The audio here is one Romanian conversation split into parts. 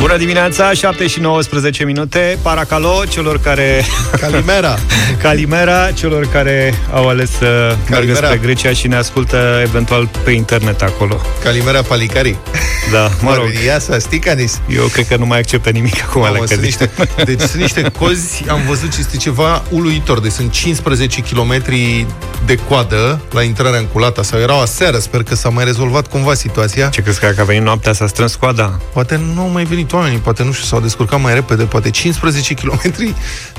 Bună dimineața, 7 și 19 minute. Paracalo celor care... Calimera. Calimera celor care au ales să meargă spre Grecia și ne ascultă eventual pe internet acolo. Calimera Palicari. Da, mă rog. Ia să sticanis. Eu cred că nu mai acceptă nimic acum Mamă, la sunt niște, Deci sunt niște cozi, am văzut ce este ceva uluitor. Deci sunt 15 km de coadă la intrarea în Culata sau erau aseară, sper că s-a mai rezolvat cumva situația. Ce crezi că a venit noaptea s-a strâns coada? Poate nu au mai venit oamenii, poate nu știu, s-au descurcat mai repede, poate 15 km,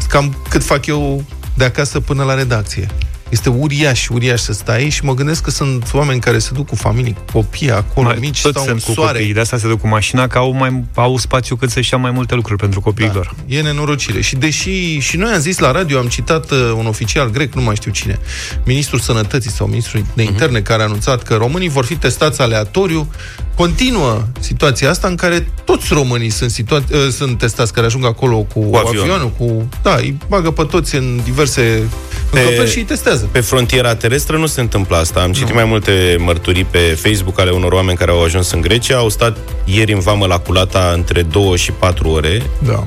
cam cât fac eu de acasă până la redacție. Este uriaș, uriaș să stai și mă gândesc că sunt oameni care se duc cu familii, cu copii acolo, mai, mici, stau sunt în cu soare. Copii, de asta se duc cu mașina, că au, mai, au spațiu cât să-și ia mai multe lucruri pentru copiilor. Da, e nenorocire. Și deși și noi am zis la radio, am citat uh, un oficial grec, nu mai știu cine, ministrul sănătății sau ministrul de interne, uh-huh. care a anunțat că românii vor fi testați aleatoriu continuă situația asta în care toți românii sunt, situa- uh, sunt testați care ajung acolo cu, cu avion. avionul, cu, da, îi bagă pe toți în diverse pe, și îi testează. Pe frontiera terestră nu se întâmplă asta. Am citit nu. mai multe mărturii pe Facebook ale unor oameni care au ajuns în Grecia, au stat ieri în vamă la Culata între 2 și 4 ore. Da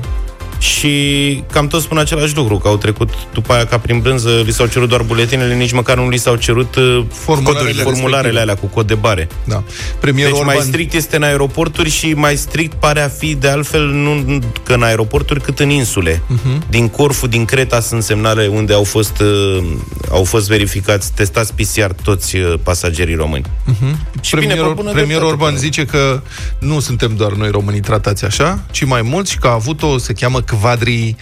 și cam toți spun același lucru, că au trecut după aia ca prin brânză, li s-au cerut doar buletinele, nici măcar nu li s-au cerut uh, formularele, formularele alea cu cod de bare. Da. Premierul deci Orban... mai strict este în aeroporturi și mai strict pare a fi de altfel nu că în aeroporturi cât în insule. Uh-huh. Din Corfu, din Creta sunt semnale unde au fost uh, au fost verificați, testați PCR toți uh, pasagerii români. Uh-huh. Și premierul, bine, premierul Orban zice că nu suntem doar noi românii tratați așa, ci mai mulți și că a avut-o, se cheamă quadri,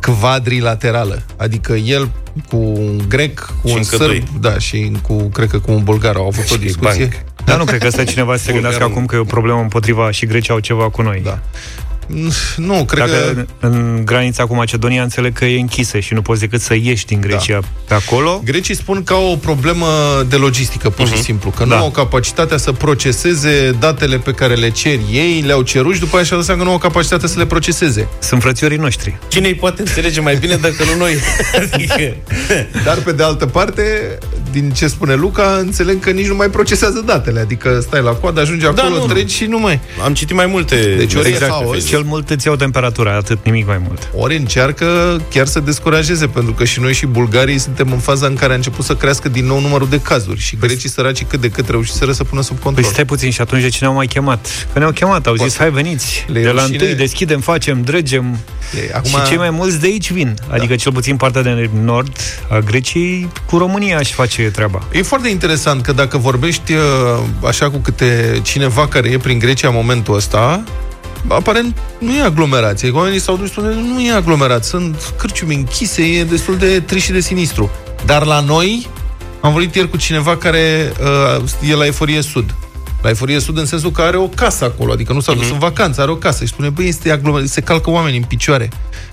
quadrilaterală. Adică el cu un grec, cu și un sârb, da, și cu, cred că cu un bulgar au avut și o discuție. Banc. Dar nu cred că ăsta cineva să se gândească acum că e o problemă împotriva și Grecia au ceva cu noi. Da. Nu, cred Dacă că... în granița cu Macedonia înțeleg că e închisă și nu poți decât să ieși din Grecia da. pe acolo. Grecii spun că au o problemă de logistică, pur uh-huh. și mhm. simplu, că da. nu au capacitatea să proceseze datele pe care le cer ei, le-au cerut și după aceea și-au dat seama că nu au capacitatea să le proceseze. Sunt frățiorii noștri. Cine îi poate înțelege mai bine dacă nu noi? adică... Dar pe de altă parte, din ce spune Luca, înțeleg că nici nu mai procesează datele, adică stai la coadă, ajungi da, acolo, da, treci și nu mai... Am citit mai multe... Deci ori exact, haos, cel mult îți iau temperatura, atât, nimic mai mult. Ori încearcă chiar să descurajeze, pentru că și noi și bulgarii suntem în faza în care a început să crească din nou numărul de cazuri și păi grecii săraci cât de cât reușiseră să pună sub control. Păi stai puțin și atunci de cine au mai chemat? Că ne-au chemat, au zis, hai veniți, Le de la întâi deschidem, facem, dregem. E, acum... Și cei mai mulți de aici vin. Da. Adică cel puțin partea de nord a Greciei cu România și face treaba. E foarte interesant că dacă vorbești uh, așa cu câte cineva care e prin Grecia în momentul ăsta, aparent nu e aglomerație. Oamenii s-au dus unde nu e aglomerat. Sunt cârciumi închise, e destul de trist și de sinistru. Dar la noi, am vorbit ieri cu cineva care uh, e la Eforie Sud. La Eforie Sud în sensul că are o casă acolo, adică nu s-a dus uh-huh. în vacanță, are o casă și spune, băi, este aglomerat, se calcă oameni în picioare.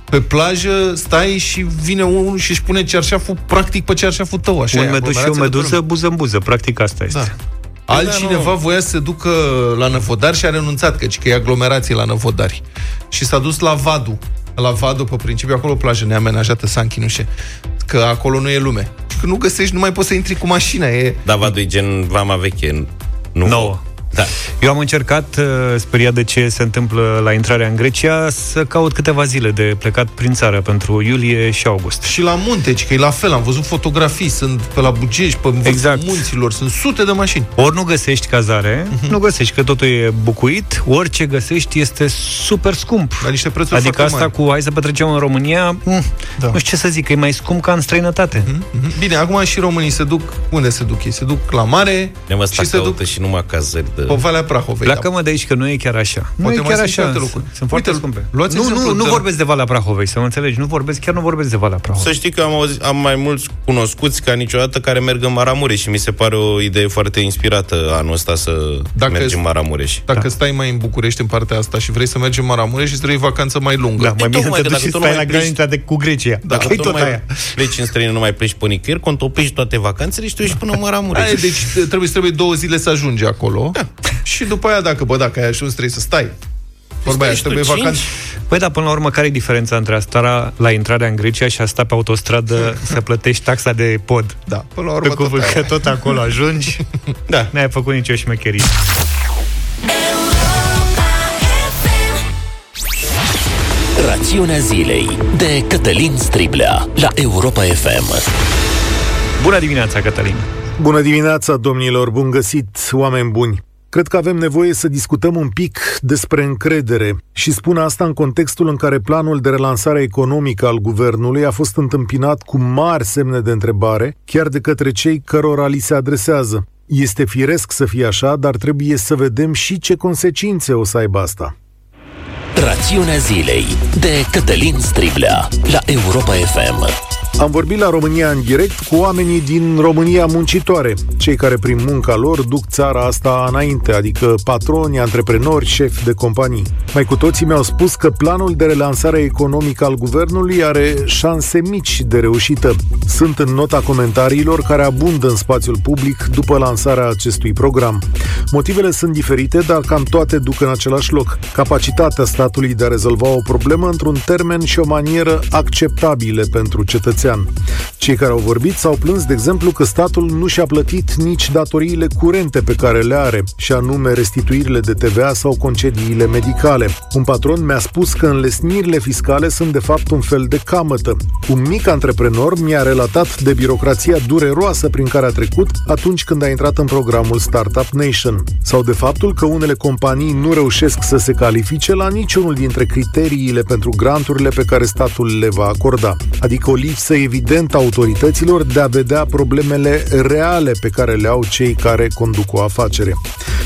Pe plajă stai și vine unul și își pune cearșaful practic pe cearșaful tău. Așa un medus și o meduză buză în buză, practic asta este. Da. Altcineva voia să se ducă la Năvodari și a renunțat, căci că e aglomerație la Năvodari. Și s-a dus la Vadu. La Vadu, pe principiu, acolo plajă neamenajată, Sanchi, nu știu. Că acolo nu e lume. Și că nu găsești, nu mai poți să intri cu mașina. E... Da, Vadu e gen vama veche. Nu Nouă. Da. Eu am încercat, uh, speriat de ce se întâmplă la intrarea în Grecia, să caut câteva zile de plecat prin țară pentru iulie și august. Și la munte, că e la fel, am văzut fotografii, sunt pe la Bugești, pe exact. munților, sunt sute de mașini. Ori nu găsești cazare, uh-huh. nu găsești, că totul e bucuit, orice găsești este super scump. La niște prețuri Adică asta mari. cu hai să petrecem în România, mm, da. nu știu ce să zic, că e mai scump ca în străinătate. Uh-huh. Bine, acum și românii se duc, unde se duc ei? Se duc la mare și se duc și numai cazări de... Pe Valea Prahovei. Pleacă-mă de aici că nu e chiar așa. Nu Poate e chiar așa. Sunt foarte Uite, scumpe. Nu, nu, nu de... vorbesc de Valea Prahovei, să mă înțelegi. Nu vorbesc, chiar nu vorbesc de Valea Prahovei. Să știi că am, auzit, am mai mulți cunoscuți ca niciodată care merg în Maramureș și mi se pare o idee foarte inspirată anul ăsta să dacă mergem în Maramureș. Dacă da. stai mai în București în partea asta și vrei să mergi în Maramureș și trebuie vacanță mai lungă. Da, mai bine te duci și stai la granița de cu Grecia. Dacă tu mai pleci în străină, nu mai pleci pe nicăieri, contopești toate vacanțele și tu ești până în Maramureș. Deci trebuie, trebuie două zile să ajungi acolo. Da. Și după aia, dacă, bă, dacă ai ajuns, trebuie să stai. Vorba aia, trebuie vacanță. Păi da, până la urmă, care e diferența între a sta la intrarea în Grecia și a sta pe autostradă să plătești taxa de pod? Da, până la urmă pe cuvânt, tot că tot acolo ajungi, da. n-ai făcut nicio șmecherie. Rațiunea zilei de Cătălin Striblea la Europa FM. Bună dimineața, Cătălin! Bună dimineața, domnilor! Bun găsit, oameni buni! Cred că avem nevoie să discutăm un pic despre încredere și spun asta în contextul în care planul de relansare economică al guvernului a fost întâmpinat cu mari semne de întrebare, chiar de către cei cărora li se adresează. Este firesc să fie așa, dar trebuie să vedem și ce consecințe o să aibă asta. Rațiunea zilei de Cătălin Striblea la Europa FM. Am vorbit la România în direct cu oamenii din România muncitoare, cei care prin munca lor duc țara asta înainte, adică patroni, antreprenori, șefi de companii. Mai cu toții mi-au spus că planul de relansare economică al guvernului are șanse mici de reușită. Sunt în nota comentariilor care abundă în spațiul public după lansarea acestui program. Motivele sunt diferite, dar cam toate duc în același loc. Capacitatea statului de a rezolva o problemă într-un termen și o manieră acceptabile pentru cetățeni cetățean. Cei care au vorbit s-au plâns, de exemplu, că statul nu și-a plătit nici datoriile curente pe care le are, și anume restituirile de TVA sau concediile medicale. Un patron mi-a spus că înlesnirile fiscale sunt de fapt un fel de camătă. Un mic antreprenor mi-a relatat de birocrația dureroasă prin care a trecut atunci când a intrat în programul Startup Nation, sau de faptul că unele companii nu reușesc să se califice la niciunul dintre criteriile pentru granturile pe care statul le va acorda, adică o lipsă evident autorităților de a vedea problemele reale pe care le au cei care conduc o afacere.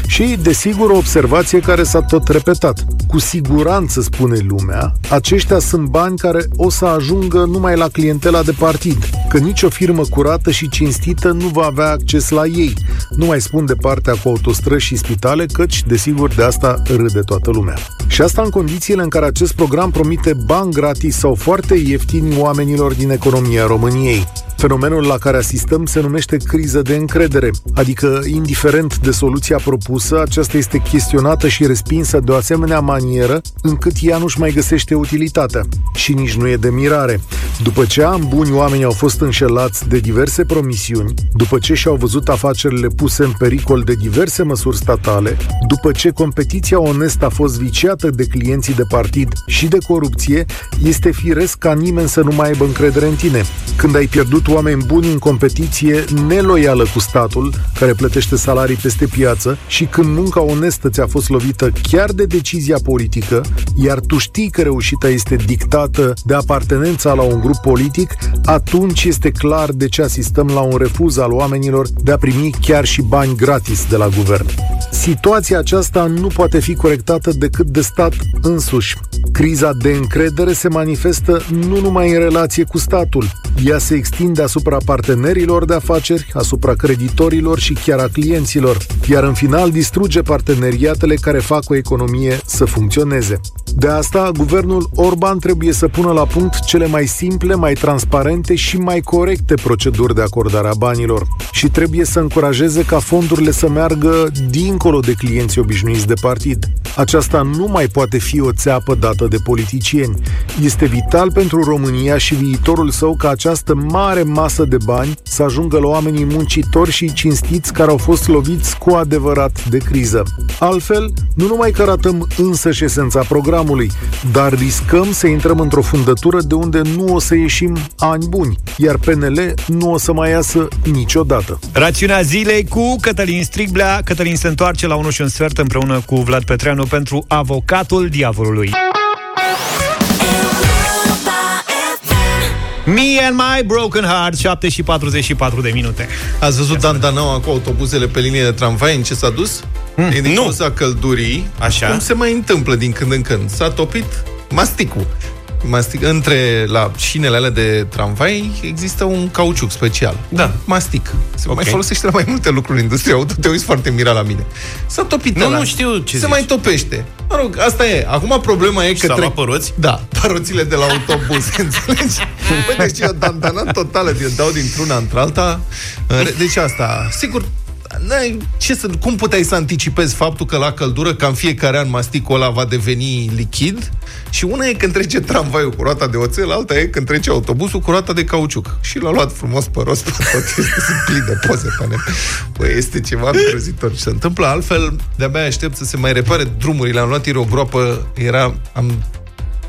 Și, desigur, o observație care s-a tot repetat. Cu siguranță, spune lumea, aceștia sunt bani care o să ajungă numai la clientela de partid, că nicio firmă curată și cinstită nu va avea acces la ei. Nu mai spun de partea cu autostrăzi și spitale, căci, desigur, de asta râde toată lumea. Și asta în condițiile în care acest program promite bani gratis sau foarte ieftini oamenilor din economia României. Fenomenul la care asistăm se numește criză de încredere, adică, indiferent de soluția propusă, aceasta este chestionată și respinsă de o asemenea manieră încât ea nu-și mai găsește utilitatea. Și nici nu e de mirare. După ce am buni oameni au fost înșelați de diverse promisiuni, după ce și-au văzut afacerile puse în pericol de diverse măsuri statale, după ce competiția onestă a fost viciată de clienții de partid și de corupție, este firesc ca nimeni să nu mai aibă încredere în tine. Când ai pierdut oameni buni în competiție neloială cu statul, care plătește salarii peste piață, și când munca onestă ți-a fost lovită chiar de decizia politică, iar tu știi că reușita este dictată de apartenența la un grup politic, atunci este clar de ce asistăm la un refuz al oamenilor de a primi chiar și bani gratis de la guvern. Situația aceasta nu poate fi corectată decât de stat însuși. Criza de încredere se manifestă nu numai în relație cu statul, ea se extinde asupra partenerilor de afaceri, asupra creditorilor și chiar a clienților, iar în final distruge parteneriatele care fac o economie să funcționeze. De asta, guvernul Orban trebuie să pună la punct cele mai simple, mai transparente și mai corecte proceduri de acordare a banilor și trebuie să încurajeze ca fondurile să meargă dincolo de clienții obișnuiți de partid. Aceasta nu mai poate fi o țeapă dată de politicieni. Este vital pentru România și viitorul său ca această mare masă de bani să ajungă la oamenii muncitori și cinstiți care au fost loviți cu adevărat de criză. Altfel, nu numai că ratăm însăși șesența programului, dar riscăm să intrăm într-o fundătură de unde nu o să ieșim ani buni, iar PNL nu o să mai iasă niciodată. Rațiunea zilei cu Cătălin Striblea. Cătălin se întoarce la 1 și un sfert împreună cu Vlad Petreanu pentru Avocatul Diavolului. Me and my broken heart 7 și 44 de minute Ați văzut Dandanaua cu autobuzele pe linie de tramvai În ce s-a dus? Mm, din nu. cauza căldurii Așa. Cum se mai întâmplă din când în când S-a topit masticul mastic, între la șinele alea de tramvai există un cauciuc special. Da. Mastic. Se okay. mai folosește la mai multe lucruri în industria auto. Te uiți foarte mirat la mine. S-a topit Nu, ăla. nu știu ce Se zici. mai topește. Mă rog, asta e. Acum problema e că... trec... păroți? Da, păroțile de la autobuz, înțelegi? Păi, deci e o dantană totală. Eu dau dintr-una într-alta. Deci asta, sigur, N-ai, ce să, cum puteai să anticipezi faptul că la căldură, ca în fiecare an, masticul ăla va deveni lichid? Și una e când trece tramvaiul cu roata de oțel, alta e când trece autobuzul cu roata de cauciuc. Și l-a luat frumos pe rost pe tot, este plin de poze pe net. Băi, este ceva îngrozitor ce se întâmplă. Altfel, de-abia aștept să se mai repare drumurile. Am luat ieri o groapă, era, am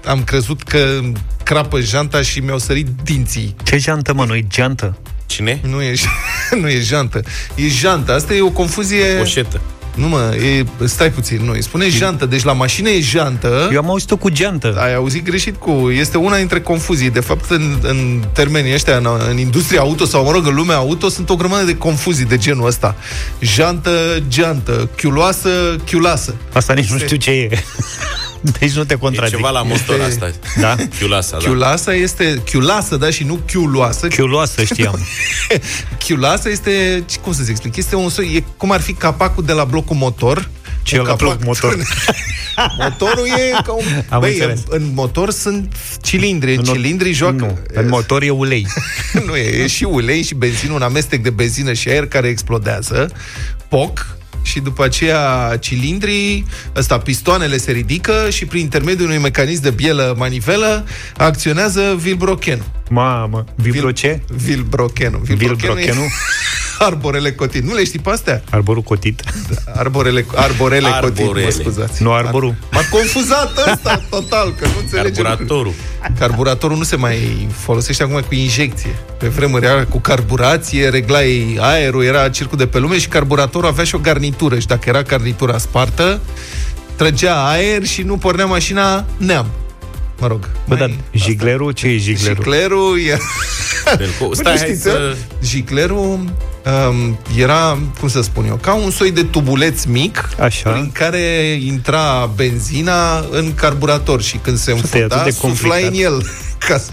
am crezut că crapă janta și mi-au sărit dinții. Ce jantă, mă, nu-i geantă? Cine? Nu e, nu e jantă. E jantă. Asta e o confuzie... Poșetă. Nu mă, e, stai puțin, nu, îi spune jantă, deci la mașină e jantă. Eu am auzit-o cu geantă. Ai auzit greșit cu... Este una dintre confuzii. De fapt, în, în termenii ăștia, în, în industria auto sau, mă rog, în lumea auto, sunt o grămadă de confuzii de genul ăsta. Jantă, geantă, chiuloasă, chiulasă. Asta nici nu știu ce e. Deci nu te contradic. E ceva la motor asta. Da? Chiulasa, da. Chiulasa este... Chiulasa, da, și nu chiuloasă. Chiuloasă știam. chiulasa este... Cum să-ți explic? Este un soi... E cum ar fi capacul de la blocul motor. Ce la bloc motor? Motorul e ca un... Am Băi, înțeles. în, în motor sunt cilindri. În Nu, cilindri joacă... Nu, în motor e ulei. nu e, e și ulei și benzină, un amestec de benzină și aer care explodează, poc, și după aceea cilindrii, ăsta, pistoanele se ridică și prin intermediul unui mecanism de bielă manivelă acționează vilbrochenul. Mamă, vibro ce? Vilbrochenul. Vilbrochenul? arborele cotit. Nu le știi pe astea? Arborul cotit. Arborele, arborele, Arborele. cotit, mă scuzați. Nu arborul. M-a confuzat ăsta total, că nu înțelege Carburatorul. Carburatorul nu se mai folosește acum cu injecție. Pe vremuri era cu carburație, reglai aerul, era circul de pe lume și carburatorul avea și o garnitură. Și dacă era garnitura spartă, trăgea aer și nu pornea mașina neam. Mă rog. Bă, mai- dar jiglerul? Ce e jiglerul? Jiclerul e... Belco- Bă, Stai, nu hai știți, să... Jiclerul um, era, cum să spun eu, ca un soi de tubuleț mic Așa. prin care intra benzina în carburator și când se e înfunda, atât de sufla în complicat. el. Ca să...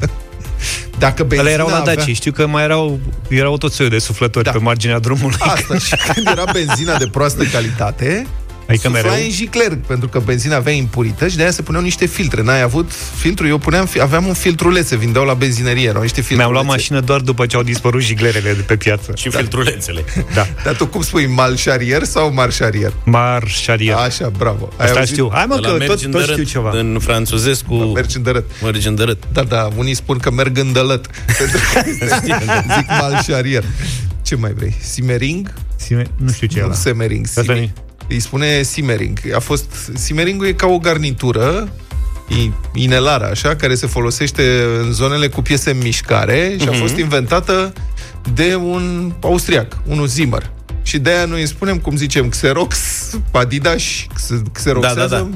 Dacă benzina Ăla erau la avea... Daci. Știu că mai erau, erau tot soiul de suflători Da. pe marginea drumului. Asta, și când era benzina de proastă calitate, Adică sufla mereu? în jicler, pentru că benzina avea impurități și de aia se puneau niște filtre. N-ai avut filtru? Eu puneam, fi- aveam un filtruleț, se vindeau la benzinărie, erau niște filtrulețe. Mi-am luat mașină doar după ce au dispărut jiglerele de pe piață. Și filtrulețele. Da. Dar tu cum spui, malșarier sau marșarier? Mar Așa, bravo. Ai Asta auzit? știu. Hai mă, Ăla că mergi tot, în tot dărât, știu ceva. În franțuzesc cu... Mergi în dărât. Mergi în dărât. Da, da, unii spun că merg în dălăt. Pentru că zic malșarier. Ce mai vrei? Simering? Sime- Nu știu ce e Nu, ăla. semering. Asta Simi- nu-i- Îi spune simering. A fost... Simeringul e ca o garnitură i- inelară, așa, care se folosește în zonele cu piese în mișcare și a Mhm. fost inventată de un austriac, unul Zimmer. Și de aia noi îi spunem, cum zicem, Xerox, Adidas, X- Xeroxează. Da, da, da.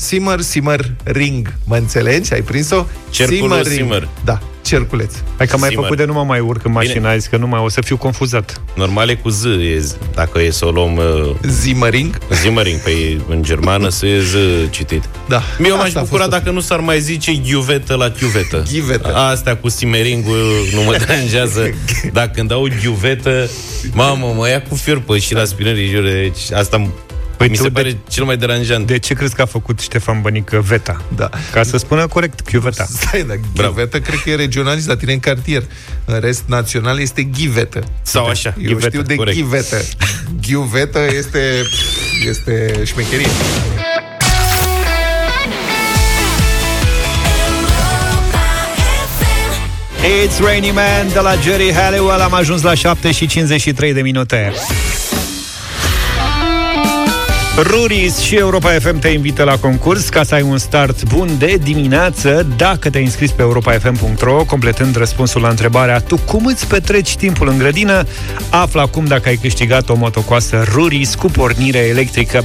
Simmer, Simmer, Ring. Mă înțelegi? Ai prins-o? Cercul Simmer, lui Ring. Simmer. Da, cerculeț. Hai că mai Simmer. făcut de nu mă mai urc în mașină, azi că nu mai o să fiu confuzat. Normal e cu Z, e, z- dacă e să o luăm uh, Zimmering. Zimmering, pe în germană să e Z citit. Da. Eu m-aș Asta a bucura fost dacă nu s-ar mai zice ghiuvetă la chiuvetă. Ghivetă. Astea cu simeringul nu mă deranjează. Dacă când dau ghiuvetă, mamă, mă ia cu fior pe și la spinării jure. Deci asta Păi mi tu se de- pare cel mai deranjant. De ce crezi că a făcut Ștefan Bănică Veta? Da. Ca să spună corect, chiuveta. Stai, dar Bravo. ghivetă cred că e regionalist la tine în cartier. În rest, național este ghivetă. Sau așa, Eu ghivetă, știu de corect. ghivetă. Ghiuvetă este, este șmecherie. It's Rainy Man de la Jerry Halliwell Am ajuns la 7 și 53 de minute Ruris și Europa FM te invită la concurs ca să ai un start bun de dimineață dacă te-ai înscris pe europafm.ro completând răspunsul la întrebarea Tu cum îți petreci timpul în grădină? Află acum dacă ai câștigat o motocoasă Ruris cu pornire electrică.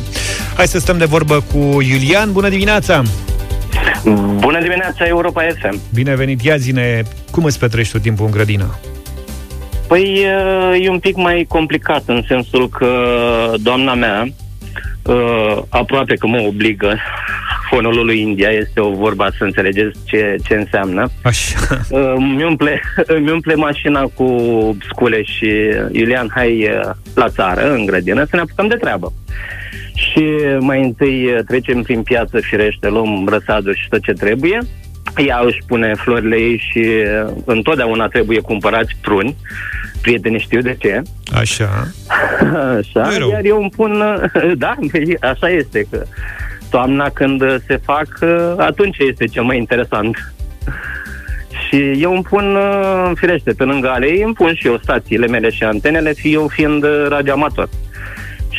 Hai să stăm de vorbă cu Iulian. Bună dimineața! Bună dimineața, Europa FM. Bine venit, ia zine, cum îți petreci tu timpul în grădină? Păi e un pic mai complicat în sensul că doamna mea uh, aproape că mă obligă fonul lui India, este o vorba să înțelegeți ce, ce înseamnă. Așa. Uh, îmi, umple, îmi umple mașina cu scule și Iulian, hai uh, la țară, în grădină, să ne apucăm de treabă. Și mai întâi uh, trecem prin piață, firește, luăm răsaduri și tot ce trebuie. Ea își pune florile ei și uh, întotdeauna trebuie cumpărați pruni. Prietenii știu de ce. Așa. Așa, Nu-i rău. iar eu îmi pun, da, băi, așa este că toamna când se fac, atunci este cel mai interesant. Și eu îmi pun, firește, pe lângă alei, îmi pun și eu stațiile mele și antenele, fi eu fiind radioamator.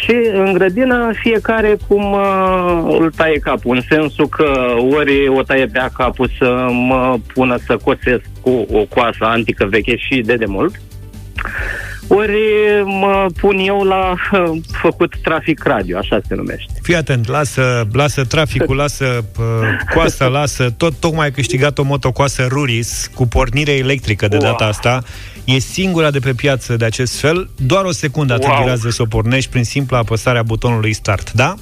Și în grădină fiecare cum uh, îl taie capul, în sensul că ori o taie pe capul să mă pună să cosesc cu o coasă antică veche și de demult, ori mă pun eu la uh, făcut trafic radio, așa se numește. Fii atent, lasă, lasă traficul, lasă uh, coasta, lasă tot, tocmai ai câștigat o motocoasă Ruris cu pornire electrică de data asta. E singura de pe piață de acest fel. Doar o secundă atât wow. durează să o pornești prin simpla apăsarea butonului Start, da?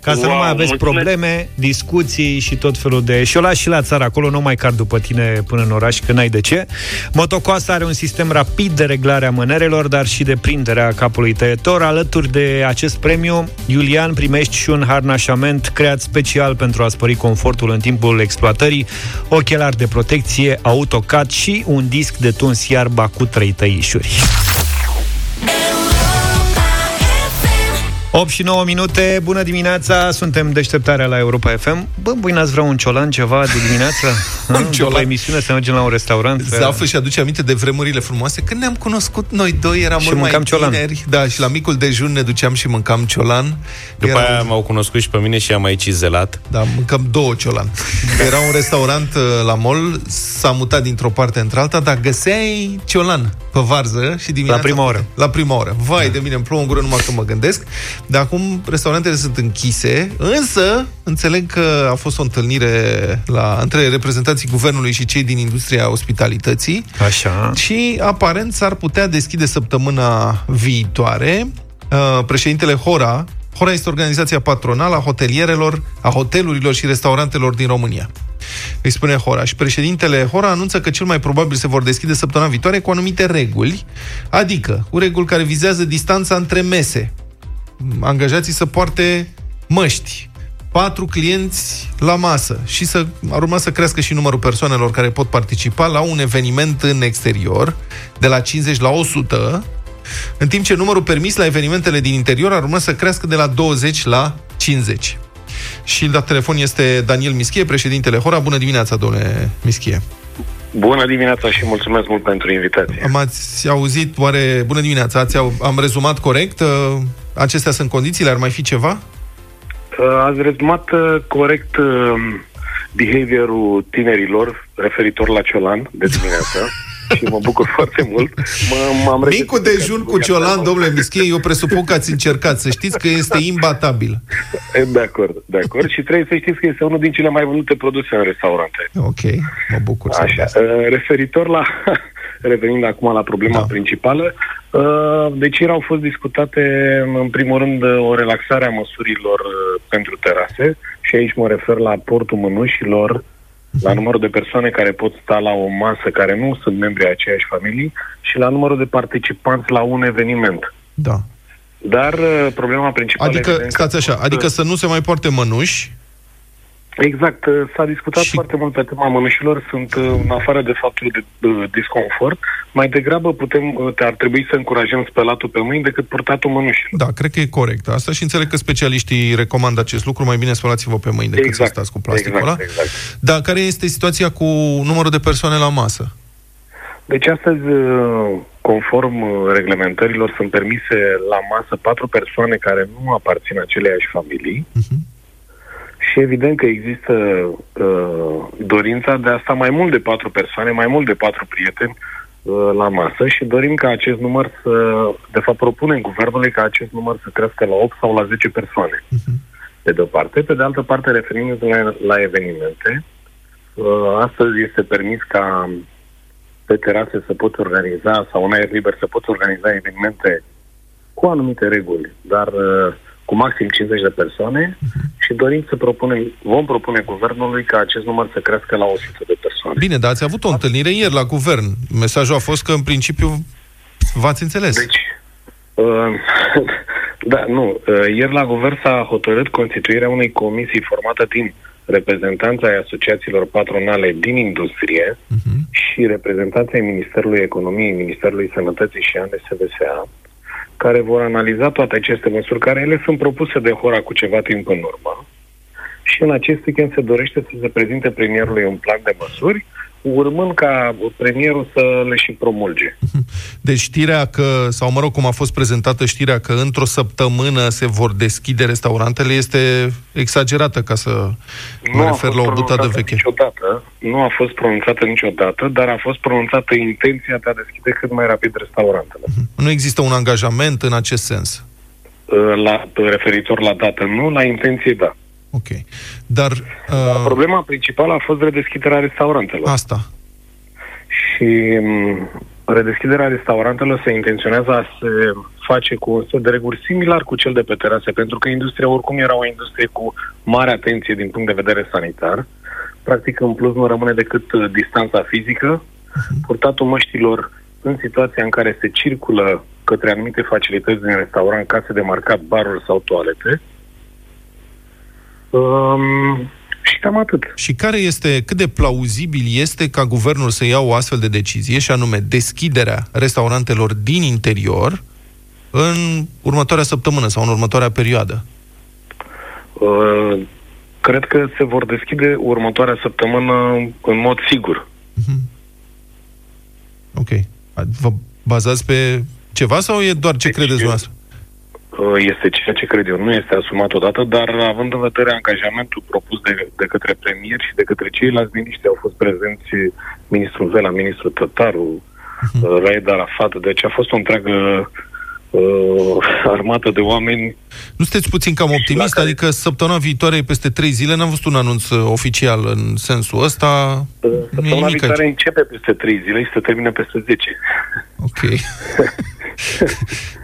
Ca să wow, nu mai aveți mulțumesc. probleme, discuții și tot felul de... Și o lași și la țară, acolo nu mai car după tine până în oraș, că n-ai de ce. Motocoasa are un sistem rapid de reglare a mânerelor, dar și de prinderea capului tăietor. Alături de acest premiu, Iulian, primești și un harnașament creat special pentru a spări confortul în timpul exploatării, ochelari de protecție, autocat și un disc de tuns iarba cu trei tăișuri. 8 și 9 minute, bună dimineața, suntem deșteptarea la Europa FM. Bă, voi n-ați vrea un ciolan ceva de dimineață? un ciolan. După emisiune să mergem la un restaurant? Zafă și aduce aminte de vremurile frumoase când ne-am cunoscut noi doi, eram și mult mai ciolan. tineri. Da, și la micul dejun ne duceam și mâncam ciolan. După Era... aia m-au cunoscut și pe mine și am aici zelat. Da, mâncam două ciolan. Era un restaurant uh, la mall, s-a mutat dintr-o parte într-alta, dar găseai ciolan pe varză și dimineața... La prima oră. La prima oră. Vai da. de mine, îmi plouă în gură numai când mă gândesc. De acum restaurantele sunt închise, însă înțeleg că a fost o întâlnire la, între reprezentanții guvernului și cei din industria ospitalității. Așa. Și aparent s-ar putea deschide săptămâna viitoare. Uh, președintele Hora, Hora este organizația patronală a hotelierelor, a hotelurilor și restaurantelor din România. Îi spune Hora. Și președintele Hora anunță că cel mai probabil se vor deschide săptămâna viitoare cu anumite reguli, adică cu reguli care vizează distanța între mese, angajații să poarte măști, patru clienți la masă și să ar urma să crească și numărul persoanelor care pot participa la un eveniment în exterior de la 50 la 100, în timp ce numărul permis la evenimentele din interior ar urma să crească de la 20 la 50. Și la telefon este Daniel Mischie, președintele Hora. Bună dimineața, domnule Mischie! Bună dimineața și mulțumesc mult pentru invitație. Am ați auzit, oare, bună dimineața, ați, am rezumat corect? Uh, acestea sunt condițiile, ar mai fi ceva? Uh, ați rezumat uh, corect behaviorul tinerilor referitor la Ciolan de dimineață. și mă bucur foarte mult. M- am Micul dejun cu ciolan, domnule Mischie, eu presupun că ați încercat. Să știți că este imbatabil. De acord, de acord. Și trebuie să știți că este unul din cele mai vândute produse în restaurante. Ok, mă bucur. Așa, uh, referitor la revenind acum la problema da. principală, uh, deci ieri au fost discutate, în primul rând, o relaxare a măsurilor uh, pentru terase și aici mă refer la portul mânușilor, la numărul de persoane care pot sta la o masă care nu sunt membri ai aceeași familii și la numărul de participanți la un eveniment. Da. Dar uh, problema principală... Adică, stați așa, adică să nu se mai poarte mănuși, Exact. Uh, s-a discutat și... foarte mult pe tema mănușilor. Sunt, uh, în afară de faptul de uh, disconfort, mai degrabă putem, ar trebui să încurajăm spălatul pe mâini decât purtatul mănușilor. Da, cred că e corect. Asta și înțeleg că specialiștii recomandă acest lucru. Mai bine spălați-vă pe mâini decât exact. să stați cu plasticul exact, ăla. Exact. Dar care este situația cu numărul de persoane la masă? Deci astăzi, conform reglementărilor, sunt permise la masă patru persoane care nu aparțin aceleiași familii. Uh-huh și evident că există uh, dorința de a sta mai mult de patru persoane, mai mult de patru prieteni uh, la masă și dorim ca acest număr să, de fapt propunem guvernului ca acest număr să crească la 8 sau la 10 persoane. Uh-huh. Pe de o parte. Pe de altă parte, referindu-ne la, la evenimente, uh, astăzi este permis ca pe terase să poți organiza sau în aer liber să poți organiza evenimente cu anumite reguli, dar uh, cu maxim 50 de persoane uh-huh. Și dorim să propunem, vom propune guvernului ca acest număr să crească la 100 de persoane. Bine, dar ați avut o întâlnire ieri la guvern. Mesajul a fost că, în principiu, v-ați înțeles. Deci, uh, da, nu. Uh, ieri la guvern s-a hotărât constituirea unei comisii formată din reprezentanța ai asociațiilor patronale din industrie uh-huh. și reprezentanța ai Ministerului Economiei, Ministerului Sănătății și ANSVSA, care vor analiza toate aceste măsuri, care ele sunt propuse de Hora cu ceva timp în urmă. Și în acest weekend se dorește să se prezinte premierului un plan de măsuri, urmând ca premierul să le și promulge. Deci știrea că, sau mă rog cum a fost prezentată știrea că într-o săptămână se vor deschide restaurantele este exagerată ca să nu mă refer la o butadă veche. Niciodată, nu a fost pronunțată niciodată, dar a fost pronunțată intenția de a deschide cât mai rapid restaurantele. Nu există un angajament în acest sens? La, referitor la dată, nu, la intenție, da. Ok. Dar... Uh... Problema principală a fost redeschiderea restaurantelor. Asta. Și mm, redeschiderea restaurantelor se intenționează a se face cu un set de reguli similar cu cel de pe terase, pentru că industria oricum era o industrie cu mare atenție din punct de vedere sanitar. Practic, în plus, nu rămâne decât uh, distanța fizică, uh-huh. purtatul măștilor în situația în care se circulă către anumite facilități din restaurant, case de marcat, baruri sau toalete, Um, și cam atât. Și care este, cât de plauzibil este ca guvernul să ia o astfel de decizie, și anume deschiderea restaurantelor din interior în următoarea săptămână sau în următoarea perioadă? Uh, cred că se vor deschide următoarea săptămână în mod sigur. Uh-huh. Ok. Vă bazați pe ceva sau e doar ce deci, credeți dumneavoastră? Uh, este ceea ce cred eu. Nu este asumat odată, dar având în vedere angajamentul propus de, de către premier și de către ceilalți miniștri, au fost prezenți ministrul Vela, ministrul Tătaru, uh-huh. Raed Arafat, deci a fost o întreagă uh, armată de oameni. Nu sunteți puțin cam optimist? Care... Adică săptămâna viitoare, peste trei zile, n-am văzut un anunț oficial în sensul ăsta? Uh, săptămâna viitoare aici. începe peste trei zile și se termină peste zece. Ok.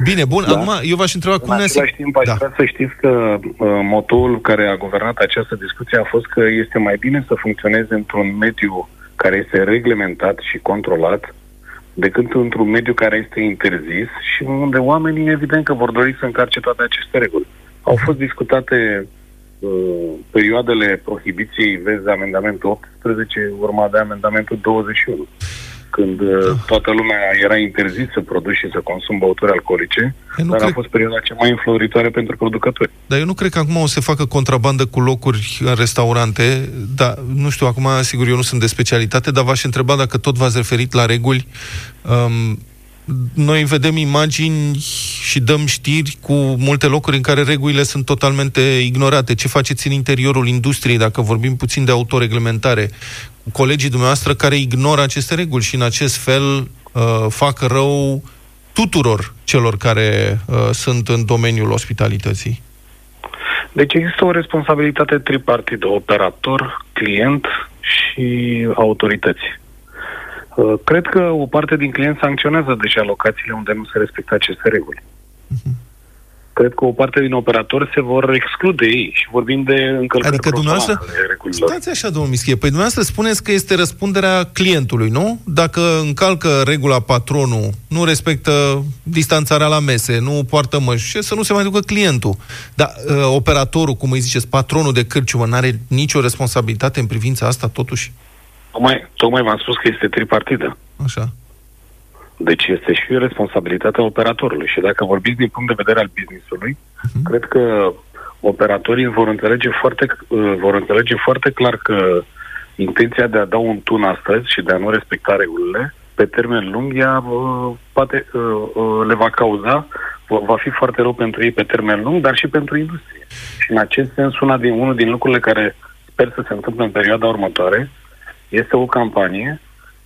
Bine, bun. Da? Acum, eu v-aș întreba cum ne... În timp, aș da. vrea să știți că uh, motoul care a guvernat această discuție a fost că este mai bine să funcționeze într-un mediu care este reglementat și controlat decât într-un mediu care este interzis și unde oamenii evident că vor dori să încarce toate aceste reguli. Au mhm. fost discutate uh, perioadele prohibiției, vezi amendamentul 18, urma de amendamentul 21 când uh, da. toată lumea era interzis să produci și să consum băuturi alcoolice, dar cred... a fost perioada cea mai înfloritoare pentru producători. Dar eu nu cred că acum o să facă contrabandă cu locuri în restaurante, dar nu știu, acum, sigur, eu nu sunt de specialitate, dar v-aș întreba dacă tot v-ați referit la reguli. Um, noi vedem imagini și dăm știri cu multe locuri în care regulile sunt totalmente ignorate. Ce faceți în interiorul industriei, dacă vorbim puțin de autoreglementare? colegii dumneavoastră care ignoră aceste reguli și în acest fel uh, fac rău tuturor celor care uh, sunt în domeniul ospitalității? Deci există o responsabilitate tripartită, operator, client și autorități. Uh, cred că o parte din clienți sancționează deja locațiile unde nu se respectă aceste reguli. Uh-huh cred că o parte din operatori se vor exclude ei și vorbim de încălcări Adică dumneavoastră, stați așa, domnul Mischie, păi dumneavoastră spuneți că este răspunderea clientului, nu? Dacă încalcă regula patronul, nu respectă distanțarea la mese, nu poartă măști, să nu se mai ducă clientul. Dar uh, operatorul, cum îi ziceți, patronul de cârciumă, nu are nicio responsabilitate în privința asta, totuși? Tocmai, tocmai v-am spus că este tripartită. Așa. Deci este și responsabilitatea operatorului. Și dacă vorbiți din punct de vedere al businessului, uh-huh. cred că operatorii vor înțelege foarte, uh, vor înțelege foarte clar că intenția de a da un tun astăzi și de a nu respecta regulile, pe termen lung, ea uh, poate, uh, uh, le va cauza, va fi foarte rău pentru ei pe termen lung, dar și pentru industrie. Și în acest sens, una din, unul din lucrurile care sper să se întâmple în perioada următoare este o campanie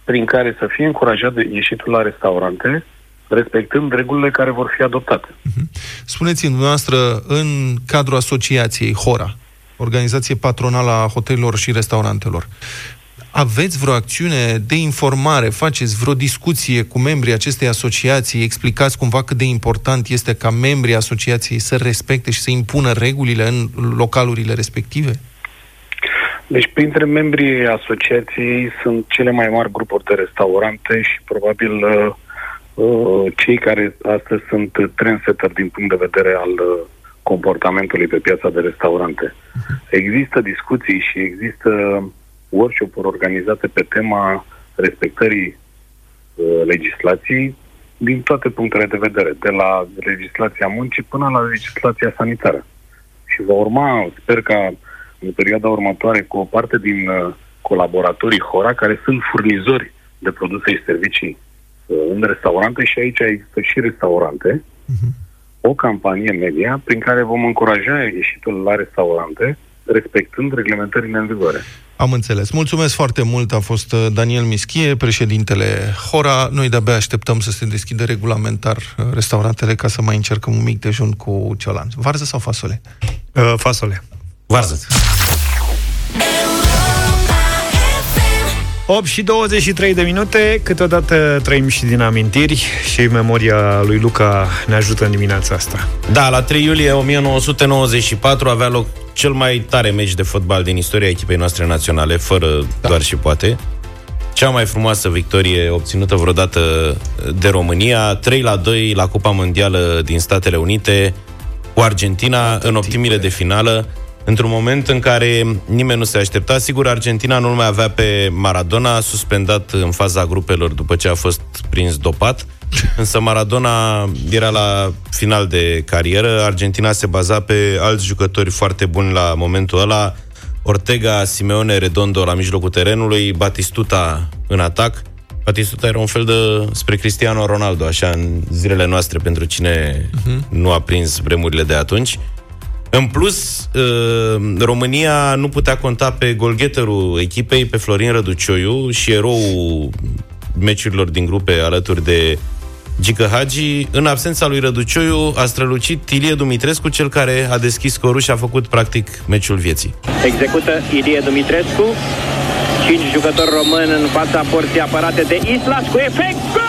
prin care să fie încurajat de ieșitul la restaurante, respectând regulile care vor fi adoptate. Mhm. Spuneți-mi, dumneavoastră, în cadrul asociației HORA, Organizație Patronală a Hotelelor și Restaurantelor, aveți vreo acțiune de informare, faceți vreo discuție cu membrii acestei asociații, explicați cumva cât de important este ca membrii asociației să respecte și să impună regulile în localurile respective? Deci, printre membrii asociației sunt cele mai mari grupuri de restaurante și probabil uh, uh, cei care astăzi sunt trendsetter din punct de vedere al uh, comportamentului pe piața de restaurante. Există discuții și există workshop-uri organizate pe tema respectării uh, legislației din toate punctele de vedere, de la legislația muncii până la legislația sanitară. Și va urma, sper ca în perioada următoare cu o parte din uh, colaboratorii Hora, care sunt furnizori de produse și servicii uh, în restaurante și aici există și restaurante, uh-huh. o campanie media prin care vom încuraja ieșitul la restaurante respectând reglementările în vigoare. Am înțeles. Mulțumesc foarte mult. A fost uh, Daniel Mischie, președintele Hora. Noi de-abia așteptăm să se deschidă regulamentar uh, restaurantele ca să mai încercăm un mic dejun cu ciolan. Varză sau fasole? Uh, fasole. Varză. 8 și 23 de minute, câteodată trăim și din amintiri și memoria lui Luca ne ajută în dimineața asta. Da, la 3 iulie 1994 avea loc cel mai tare meci de fotbal din istoria echipei noastre naționale, fără da. doar și poate. Cea mai frumoasă victorie obținută vreodată de România, 3 la 2 la Cupa Mondială din Statele Unite, cu Argentina în optimile de finală într-un moment în care nimeni nu se aștepta. Sigur, Argentina nu mai avea pe Maradona, suspendat în faza grupelor după ce a fost prins dopat, însă Maradona era la final de carieră. Argentina se baza pe alți jucători foarte buni la momentul ăla, Ortega, Simeone, Redondo la mijlocul terenului, Batistuta în atac. Batistuta era un fel de spre Cristiano Ronaldo, așa, în zilele noastre, pentru cine uh-huh. nu a prins vremurile de atunci. În plus, uh, România nu putea conta pe golgheterul echipei, pe Florin Răducioiu și eroul meciurilor din grupe alături de Gică Hagi. În absența lui Răducioiu a strălucit Ilie Dumitrescu, cel care a deschis scorul și a făcut practic meciul vieții. Execută Ilie Dumitrescu, cinci jucători români în fața porții apărate de Islas cu efect. Gol!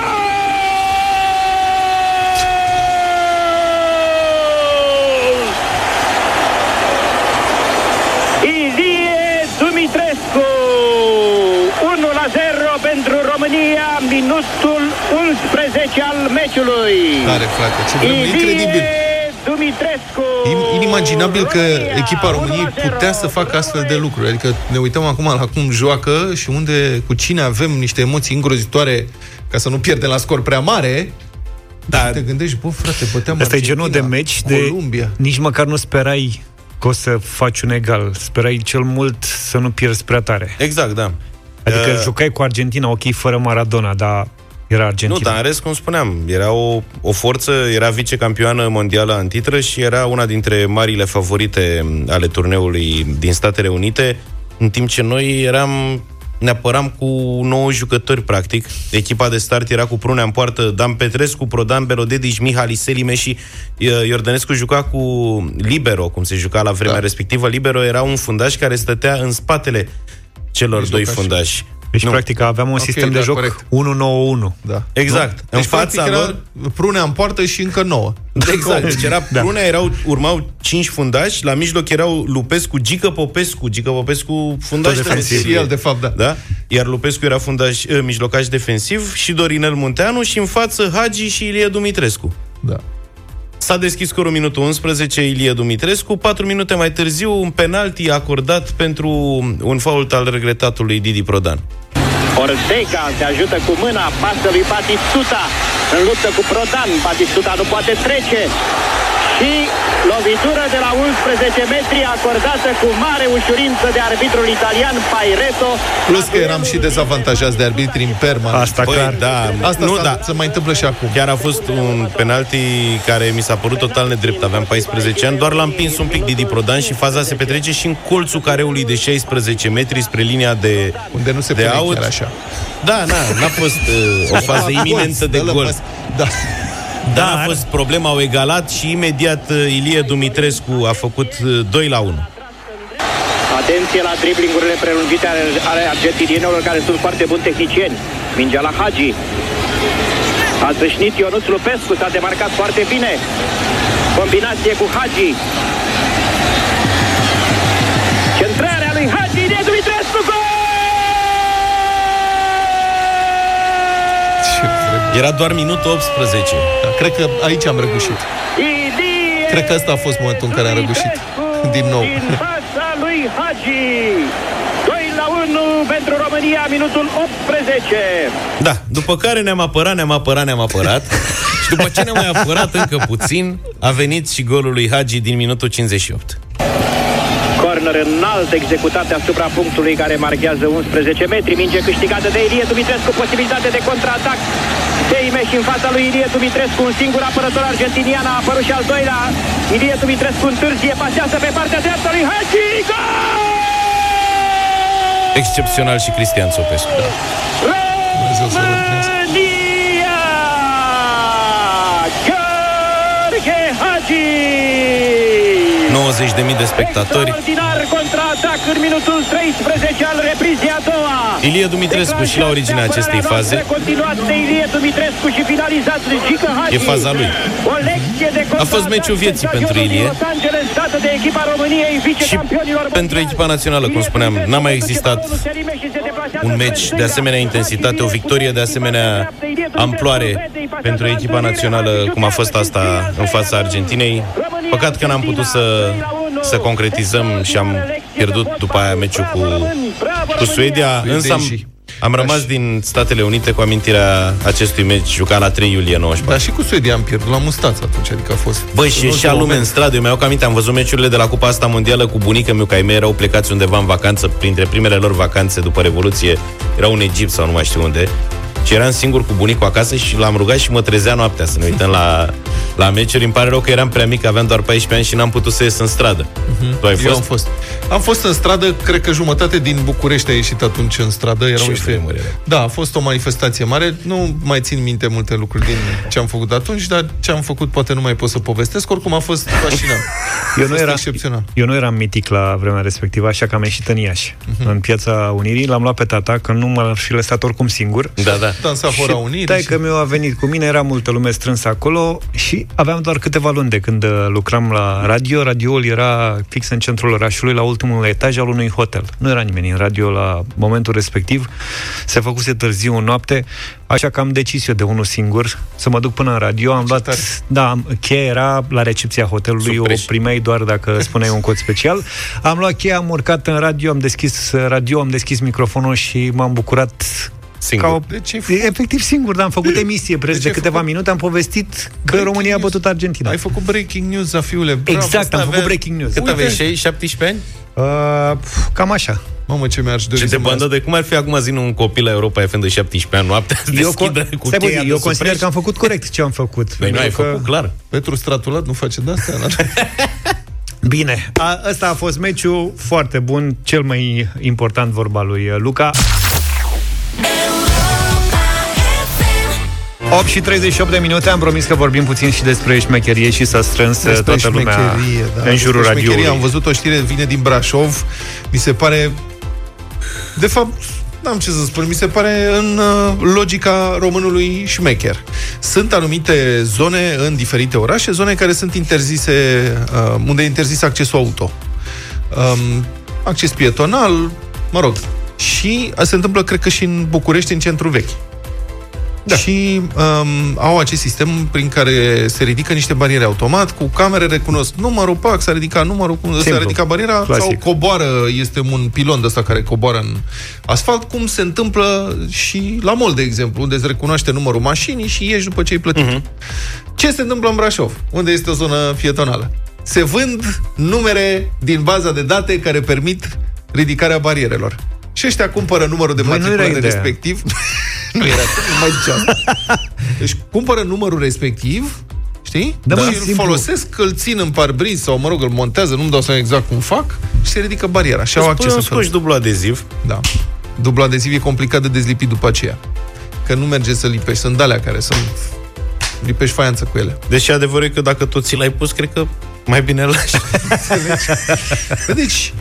Minutul 11 al meciului. Tare, frate, ce vrem, incredibil. Dumitrescu. Inimaginabil că echipa României putea să facă astfel de lucruri. Adică ne uităm acum la cum joacă și unde, cu cine avem niște emoții îngrozitoare ca să nu pierdem la scor prea mare. Da. Te gândești, bă, frate, băteam Asta e genul de meci Columbia. de nici măcar nu sperai că o să faci un egal. Sperai cel mult să nu pierzi prea tare. Exact, da. Adică uh, jucai cu Argentina, ok, fără Maradona, dar era Argentina. Nu, dar în rest, cum spuneam, era o, o forță, era vicecampioană mondială în titră și era una dintre marile favorite ale turneului din Statele Unite, în timp ce noi eram ne apăram cu 9 jucători, practic. Echipa de start era cu Prunea în poartă, Dan Petrescu, Prodan, Belodedici, Mihali, Selime și Iordănescu juca cu Libero, cum se juca la vremea da. respectivă. Libero era un fundaș care stătea în spatele celor doi doi fundași. Deci, nu. practic, aveam un okay, sistem da, de joc corect. 1-9-1. Da. Exact. Nu? Deci, în fața lor... Prunea în poartă și încă 9. Exact. Deci era da. Prunea, erau, urmau 5 fundași, la mijloc erau Lupescu, Gică Popescu, Gică Popescu fundaș defensiv. Și el, de fapt, da. da. Iar Lupescu era fundaș, eh, mijlocaș defensiv și Dorinel Munteanu și în față Hagi și Ilie Dumitrescu. Da. S-a deschis scorul minutul 11, Ilie Dumitrescu. Patru minute mai târziu, un penalti acordat pentru un fault al regretatului Didi Prodan. Ortega se ajută cu mâna, pasă lui Batistuta în luptă cu Prodan. Batistuta nu poate trece și lovitură de la 11 metri acordată cu mare ușurință de arbitrul italian Paireto. Plus că eram și dezavantajați de arbitri în permanent. Asta Băi, clar. Da, Asta nu, da. se mai întâmplă și acum. Chiar a fost un penalti care mi s-a părut total nedrept. Aveam 14 ani, doar l-am pins un pic Didi Prodan și faza se petrece și în colțul careului de 16 metri spre linia de Unde nu se de out. chiar așa. Da, na, n-a fost uh, o fază iminentă de gol. Da. Da, a fost problema, au egalat și imediat uh, Ilie Dumitrescu a făcut 2 uh, la 1. Atenție la driblingurile prelungite ale, ale argentinienilor care sunt foarte buni tehnicieni. Mingea la Hagi. A zâșnit Ionuț Lupescu, s-a demarcat foarte bine. Combinație cu Hagi. Centrarea lui Hagi, Era doar minutul 18. Da, cred că aici am răgușit. Cred că ăsta a fost momentul în care am răgușit. Din nou. Din fața lui Hagi. 2 la 1 pentru România, minutul 18. Da, după care ne-am apărat, ne-am apărat, ne-am apărat. și după ce ne-am mai apărat încă puțin, a venit și golul lui Hagi din minutul 58. Corner înalt executat asupra punctului care marchează 11 metri. Minge câștigată de Ilie Dumitrescu, posibilitate de contraatac. Teimeș în fața lui Ilie Dumitrescu, un singur apărător argentinian a apărut și al doilea. Ilie Dumitrescu întârzie, pasează pe partea dreaptă lui Hagi. Excepțional și Cristian Sopescu. România! Gheorghe Hagi! 90.000 de spectatori. Extraordinar contraatac în minutul 13 al reprizei a doua. Ilie Dumitrescu și la originea acestei faze. Continuat de Ilie Dumitrescu și finalizat de Gică Hagi. E faza lui. O lecție de a fost meciul vieții pentru Ilie. de echipa României, și pentru echipa națională, cum spuneam, n-a mai existat un meci de asemenea intensitate, o victorie de asemenea amploare pentru echipa națională, cum a fost asta în fața Argentinei. Păcat că n-am putut să, să concretizăm și am pierdut după aia meciul cu, cu Suedia, însă am, am rămas din Statele Unite cu amintirea acestui meci jucat la 3 iulie 19. Dar și cu Suedia am pierdut la mustață atunci, adică a fost... Băi, și și lume în stradă, eu mi-au aminte, am văzut meciurile de la Cupa asta mondială cu bunica meu, că ai mei erau plecați undeva în vacanță, printre primele lor vacanțe după Revoluție, erau în Egipt sau nu mai știu unde. Și eram singur cu bunicul acasă și l-am rugat și mă trezea noaptea să ne uităm la, la meciuri. Îmi pare rău că eram prea mic, aveam doar 14 ani și n-am putut să ies în stradă. Uh-huh. Tu ai fost? Eu am fost. Am fost în stradă, cred că jumătate din București a ieșit atunci în stradă. Erau niște... Da, a fost o manifestație mare. Nu mai țin minte multe lucruri din ce am făcut atunci, dar ce am făcut poate nu mai pot să povestesc. Oricum a fost fascinant. eu, nu era, excepțional. eu nu eram mitic la vremea respectivă, așa că am ieșit în Iași, uh-huh. în piața Unirii. L-am luat pe tata, că nu m-ar fi lăsat oricum singur. Da, da. Dansa Fora Unirii. Și... că meu a venit cu mine, era multă lume strânsă acolo și aveam doar câteva luni de când uh, lucram la radio. Radioul era fix în centrul orașului, la ultimul etaj al unui hotel. Nu era nimeni în radio la momentul respectiv. Se făcuse târziu în noapte, așa că am decis eu de unul singur să mă duc până în radio. Am luat, tare. da, cheia era la recepția hotelului, Supreș. o primeai doar dacă spuneai un cod special. Am luat cheia, am urcat în radio, am deschis radio, am deschis microfonul și m-am bucurat Singur. Ca o, deci, efectiv singur, dar am făcut emisie preț deci de câteva făcut... minute, am povestit că România a bătut Argentina. Ai făcut breaking news, fiule. Bravo, exact, am avea... făcut breaking news. Cât aveai? 17 ani? Uh, cam așa. Mamă, ce mi-aș dori Ce de bandă de cum ar fi acum zi un copil la Europa FM de 17 ani noaptea eu, co- cu cheia Eu consider că am făcut corect ce am făcut. Păi nu ai că... făcut clar. Petru Stratulat nu face de-astea. Bine, a, ăsta a fost meciul foarte bun, cel mai important vorba lui Luca. 8 și 38 de minute, am promis că vorbim puțin și despre șmecherie și s-a strâns despre toată lumea da, în jurul radioului. Am văzut o știre, vine din Brașov, mi se pare... De fapt, n-am ce să spun, mi se pare în uh, logica românului șmecher. Sunt anumite zone în diferite orașe, zone care sunt interzise, uh, unde e interzis accesul auto. Um, acces pietonal, mă rog. Și se întâmplă, cred că și în București, în centru vechi. Da. Și um, au acest sistem prin care se ridică niște bariere automat, cu camere recunosc numărul, pac, s-a ridicat numărul, s-a ridicat bariera, Clasic. sau coboară, este un pilon de ăsta care coboară în asfalt, cum se întâmplă și la mol, de exemplu, unde îți recunoaște numărul mașinii și ieși după ce ai plătit. Uh-huh. Ce se întâmplă în Brașov, unde este o zonă pietonală? Se vând numere din baza de date care permit ridicarea barierelor. Și ăștia cumpără numărul de matriculare respectiv. nu era, nu mai zice asta. Deci cumpără numărul respectiv, știi? Da, și îl folosesc, îl țin în parbriz sau, mă rog, îl montează, nu-mi dau seama exact cum fac, și se ridică bariera. Și au acces să dublu adeziv. Da. Dublu adeziv e complicat de dezlipit după aceea. Că nu merge să lipești. Sunt alea care sunt... Lipești faianță cu ele. Deci adevărul e că dacă tu ți l-ai pus, cred că mai bine lași. deci,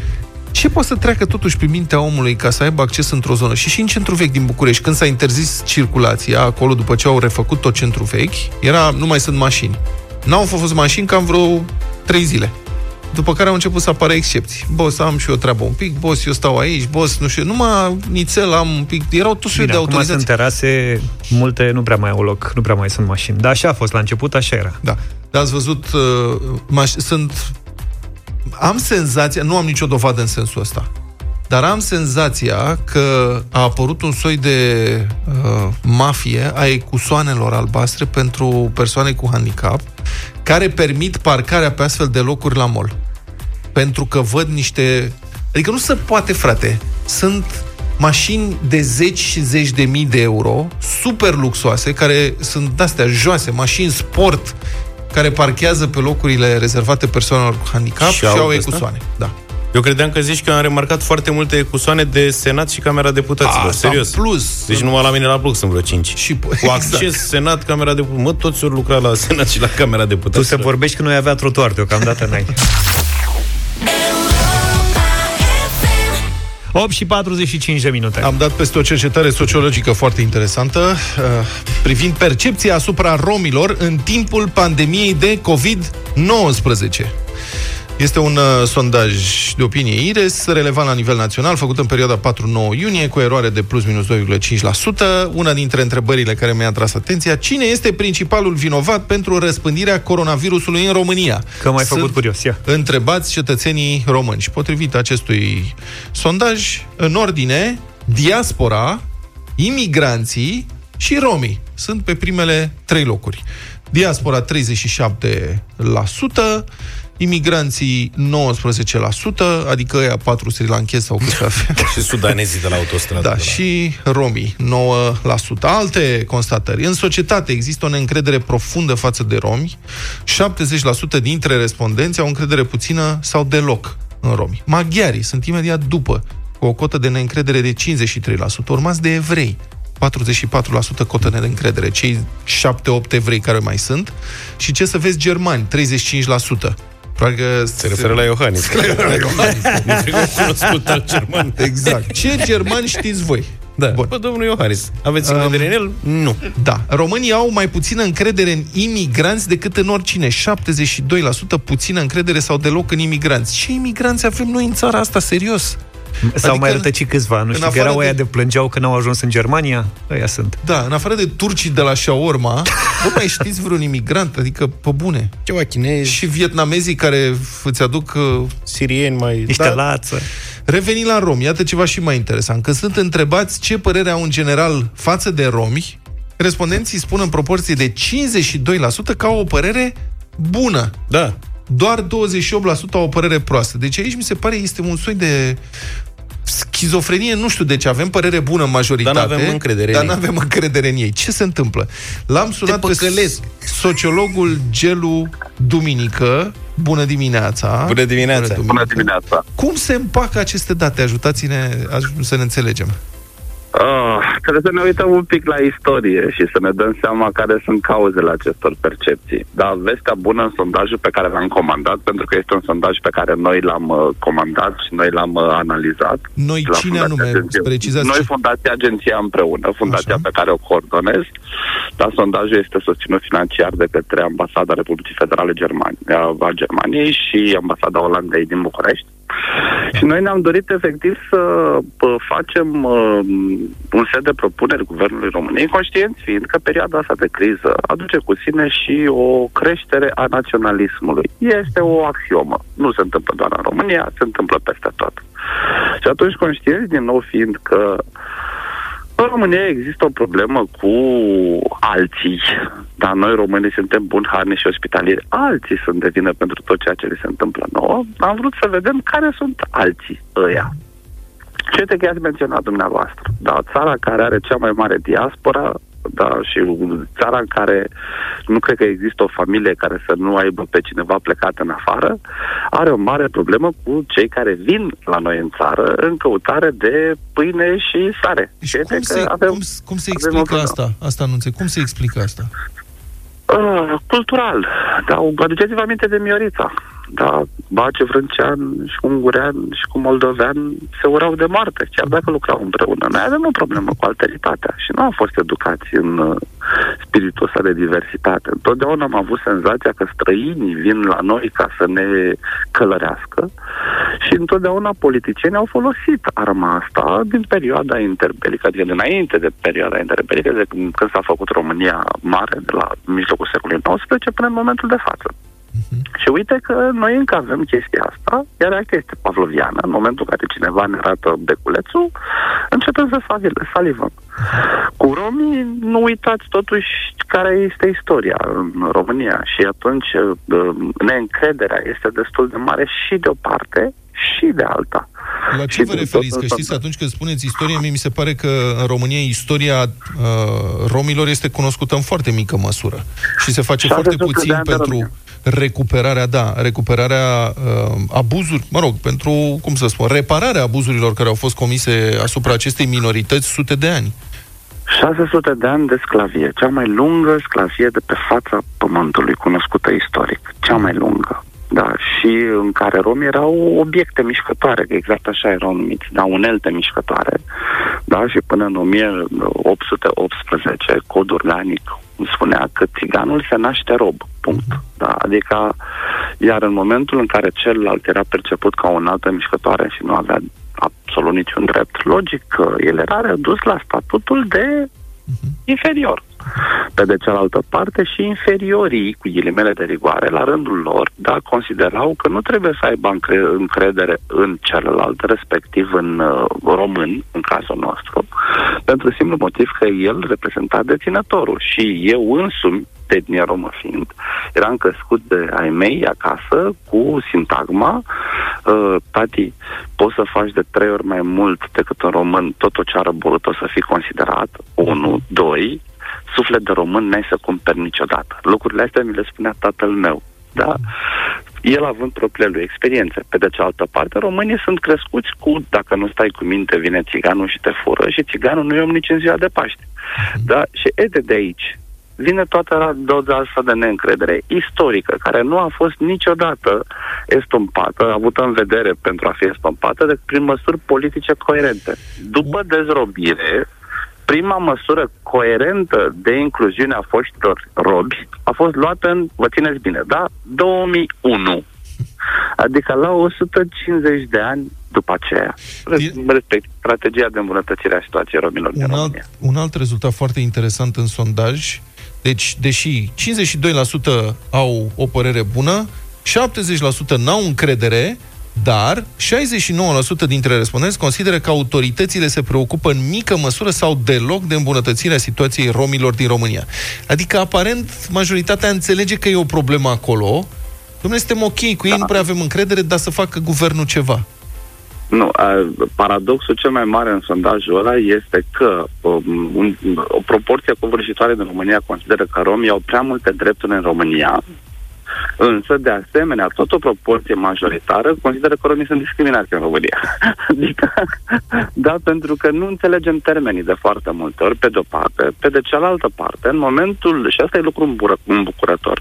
ce poate să treacă totuși pe mintea omului ca să aibă acces într-o zonă? Și și în centru vechi din București, când s-a interzis circulația acolo după ce au refăcut tot centru vechi, era, nu mai sunt mașini. N-au fost mașini cam vreo trei zile. După care au început să apară excepții. Boss, am și eu treabă un pic, boss, eu stau aici, boss, nu știu, numai nițel am un pic, erau tot de autorizații. sunt terase, multe nu prea mai au loc, nu prea mai sunt mașini. Dar așa a fost la început, așa era. Da. Dar ați văzut, uh, maș- sunt am senzația, nu am nicio dovadă în sensul ăsta, dar am senzația că a apărut un soi de uh, mafie a ecusoanelor albastre pentru persoane cu handicap care permit parcarea pe astfel de locuri la mall. pentru că văd niște... Adică nu se poate, frate. Sunt mașini de zeci și zeci de mii de euro, super luxoase, care sunt astea joase, mașini sport, care parchează pe locurile rezervate persoanelor cu handicap și, și au, au ecusoane. Da. Eu credeam că zici că am remarcat foarte multe ecusoane de Senat și Camera Deputaților. A, Serios. plus. Deci numai la mine la bloc sunt vreo 5. Și, cu exact. acces Senat, Camera Deputaților. Mă, toți ori lucra la Senat și la Camera Deputaților. Tu se vorbești că noi avea trotuar deocamdată n-ai. 8 și 45 de minute. Am dat peste o cercetare sociologică foarte interesantă uh, privind percepția asupra romilor în timpul pandemiei de COVID-19. Este un uh, sondaj de opinie IRES, relevant la nivel național, făcut în perioada 4-9 iunie, cu eroare de plus minus 2,5%. Una dintre întrebările care mi-a tras atenția, cine este principalul vinovat pentru răspândirea coronavirusului în România? Că mai făcut curios, ia. Întrebați cetățenii români. Și potrivit acestui sondaj, în ordine, diaspora, imigranții și romii sunt pe primele trei locuri. Diaspora 37%, imigranții 19%, adică ăia 4 sri lankezi sau câți avea. și sudanezii de la autostradă. Da, și romii 9%. Alte constatări. În societate există o neîncredere profundă față de romi. 70% dintre respondenți au încredere puțină sau deloc în romi. Maghiarii sunt imediat după, cu o cotă de neîncredere de 53%, urmați de evrei, 44% cotă de încredere, cei 7-8 evrei care mai sunt, și ce să vezi germani, 35%. Probabil că se referă la Iohannis. Se referă la Iohannis. cunoscut al german. Exact. Ce german știți voi? Da. Bun. Bă, domnul Iohannis, aveți încredere um, în el? Nu. Da. Românii au mai puțină încredere în imigranți decât în oricine. 72% puțină încredere sau deloc în imigranți. Ce imigranți avem noi în țara asta, serios? Sau adică, mai rătăci câțiva, nu știu, că erau de... de plângeau că n-au ajuns în Germania, ăia sunt. Da, în afară de turcii de la Shaorma, nu mai știți vreun imigrant, adică pe bune. Ceva chinezi. Și vietnamezii care îți aduc... Uh, Sirieni mai... Niște da, lață. Revenind la romi, iată ceva și mai interesant. Când sunt întrebați ce părere au în general față de romi, respondenții spun în proporție de 52% că au o părere bună. Da doar 28% au o părere proastă. Deci aici mi se pare este un soi de schizofrenie, nu știu de ce, avem părere bună în majoritate, dar nu avem încredere, dar avem încredere în ei. Ce se întâmplă? L-am sunat pe sociologul Gelu Duminică. Bună dimineața! Bună dimineața! Bună dimineața! Cum se împacă aceste date? Ajutați-ne să ne înțelegem. Uh, trebuie să ne uităm un pic la istorie și să ne dăm seama care sunt cauzele acestor percepții. Dar vestea bună în sondajul pe care l-am comandat, pentru că este un sondaj pe care noi l-am uh, comandat și noi l-am uh, analizat. Noi la cine anume? Precizați noi, Fundația Agenția împreună, fundația Așa. pe care o coordonez, dar sondajul este susținut financiar de către Ambasada Republicii Federale Germania, a Germaniei și Ambasada Olandei din București. Și noi ne-am dorit efectiv să facem uh, un set de propuneri Guvernului României, conștienți fiind că perioada asta de criză aduce cu sine și o creștere a naționalismului. Este o axiomă. Nu se întâmplă doar în România, se întâmplă peste tot. Și atunci conștienți din nou fiind că în România există o problemă cu alții, dar noi românii suntem buni, harni și ospitalieri. Alții sunt de vină pentru tot ceea ce li se întâmplă nouă. Am vrut să vedem care sunt alții ăia. Ce te ați menționat dumneavoastră? Da, țara care are cea mai mare diaspora da, și țara în care nu cred că există o familie care să nu aibă pe cineva plecat în afară, are o mare problemă cu cei care vin la noi în țară în căutare de pâine și sare. Și cum, se, avem, cum, cum se explică asta? Asta nu înțeleg. Cum se explică asta? Uh, cultural. Da, aduceți-vă aminte de Miorița. Da, Bace, Vrâncean și cu Ungurean și cu Moldovean se urau de moarte, chiar dacă lucrau împreună. Noi avem o problemă cu alteritatea și nu am fost educați în uh, spiritul ăsta de diversitate. Întotdeauna am avut senzația că străinii vin la noi ca să ne călărească și întotdeauna politicienii au folosit arma asta din perioada interbelică, adică dinainte de perioada interbelică, de când s-a făcut România mare, de la mijlocul secolului XIX până în momentul de față. Uh-huh. Și uite că noi încă avem chestia asta, iar ea este pavloviană. În momentul în care cineva ne arată beculețul, începem să salivăm. Cu romii, nu uitați totuși care este istoria în România și atunci uh, neîncrederea este destul de mare și de o parte și de alta. La ce vă referiți? Că știți, atunci când spuneți istorie, mie mi se pare că în România istoria uh, romilor este cunoscută în foarte mică măsură și se face foarte puțin pentru recuperarea, da, recuperarea uh, abuzuri, mă rog, pentru, cum să spun, repararea abuzurilor care au fost comise asupra acestei minorități sute de ani. 600 de ani de sclavie, cea mai lungă sclavie de pe fața pământului cunoscută istoric, cea mai lungă. Da, și în care romii erau obiecte mișcătoare, că exact așa erau numiți, da, unelte mișcătoare, da, și până în 1818, cod organic spunea că țiganul se naște rob, punct. Mhm. Da, adică, iar în momentul în care celălalt era perceput ca o altă mișcătoare și nu avea absolut niciun drept, logic că el era redus la statutul de uh-huh. inferior. Pe de cealaltă parte și inferiorii, cu ghilimele de rigoare, la rândul lor, da, considerau că nu trebuie să aibă încredere în celălalt, respectiv în uh, român, în cazul nostru, pentru simplu motiv că el reprezenta deținătorul și eu însumi de etnie romă fiind, eram crescut de ai mei acasă cu sintagma uh, tati, poți să faci de trei ori mai mult decât un român, tot o ceară bolută o să fii considerat, unu, doi, suflet de român n-ai să cumperi niciodată. Lucrurile astea mi le spunea tatăl meu. Da? El având propriile lui experiențe. Pe de cealaltă parte, românii sunt crescuți cu, dacă nu stai cu minte, vine țiganul și te fură și țiganul nu e om nici în ziua de Paște. Da? Și e de, de aici vine toată doza asta de neîncredere istorică, care nu a fost niciodată estompată, avută în vedere pentru a fi estompată, decât prin măsuri politice coerente. După dezrobire, prima măsură coerentă de incluziune a foștilor robi a fost luată în, vă țineți bine, da? 2001. Adică la 150 de ani după aceea. Respect strategia de îmbunătățire a situației romilor un din alt, Un alt rezultat foarte interesant în sondaj, deci, deși 52% au o părere bună, 70% n-au încredere, dar 69% dintre respondenți consideră că autoritățile se preocupă în mică măsură sau deloc de îmbunătățirea situației romilor din România. Adică, aparent, majoritatea înțelege că e o problemă acolo. Dom'le, suntem ok cu ei, da. nu prea avem încredere, dar să facă guvernul ceva. Nu, paradoxul cel mai mare în sondajul ăla este că um, un, o proporție covârșitoare din România consideră că romii au prea multe drepturi în România, Însă, de asemenea, tot o proporție majoritară consideră că romii sunt discriminați în România. adică, da, pentru că nu înțelegem termenii de foarte multe ori, pe de-o parte. Pe de cealaltă parte, în momentul, și asta e lucru îmbucurător,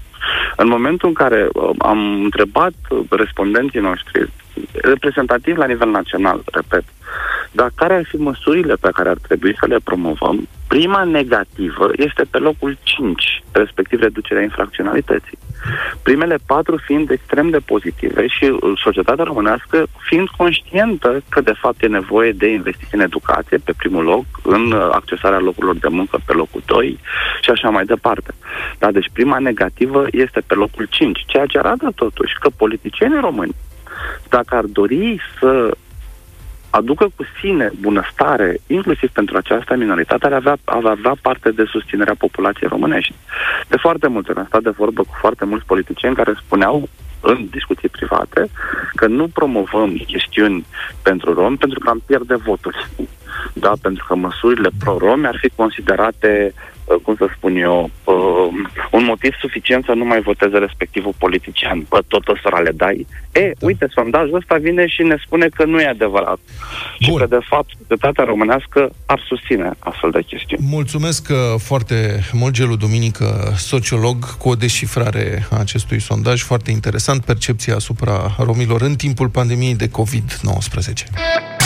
în momentul în care uh, am întrebat respondenții noștri, reprezentativ la nivel național, repet, dar care ar fi măsurile pe care ar trebui să le promovăm? Prima negativă este pe locul 5, respectiv reducerea infracționalității. Primele patru fiind extrem de pozitive și uh, societatea românească fiind conștientă că de fapt e nevoie de investiții în educație pe primul loc, în uh, accesarea locurilor de muncă pe locul 2 și așa mai departe. Da, deci prima negativă este pe locul 5, ceea ce arată totuși că politicienii români, dacă ar dori să aducă cu sine bunăstare, inclusiv pentru această minoritate, ar avea, ar avea parte de susținerea populației românești. De foarte multe ori am stat de vorbă cu foarte mulți politicieni care spuneau în discuții private că nu promovăm chestiuni pentru romi pentru că am pierde voturi. Da, pentru că măsurile pro-romi ar fi considerate Uh, cum să spun eu, uh, un motiv suficient să nu mai voteze respectivul politician. Bă, tot o să le dai. E, da. uite, sondajul ăsta vine și ne spune că nu e adevărat. Bun. Și că, de fapt, societatea românească ar susține astfel de chestiuni. Mulțumesc uh, foarte mult, Gelu Duminică, sociolog, cu o descifrare a acestui sondaj foarte interesant, percepția asupra romilor în timpul pandemiei de COVID-19.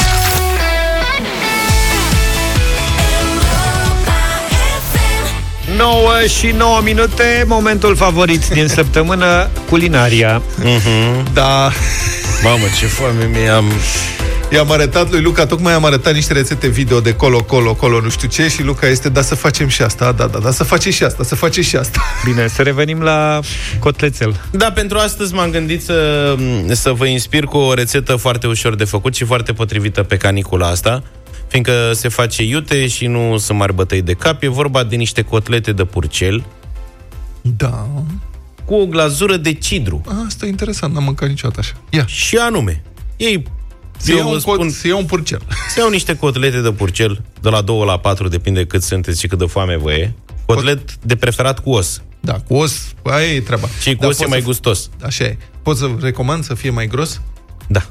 9 și 9 minute, momentul favorit din săptămână, culinaria. Mm-hmm. Da. Mamă, ce foame mi-am... I-am arătat lui Luca, tocmai am arătat niște rețete video de colo, colo, colo, nu știu ce și Luca este, da, să facem și asta, da, da, da, să facem și asta, să facem și asta. Bine, să revenim la cotlețel. Da, pentru astăzi m-am gândit să, să vă inspir cu o rețetă foarte ușor de făcut și foarte potrivită pe canicula asta fiindcă se face iute și nu sunt mari bătăi de cap. E vorba de niște cotlete de purcel. Da. Cu o glazură de cidru. Asta e interesant, n-am mâncat niciodată așa. Ia. Și anume, ei se iau, un spun, se iau un purcel. Se iau niște cotlete de purcel, de la 2 la 4, depinde cât sunteți și cât de foame vă e. Cotlet Cot... de preferat cu os. Da, cu os, aia e treaba. Și cu os e mai gustos. Așa e. Poți să recomand să fie mai gros? Da.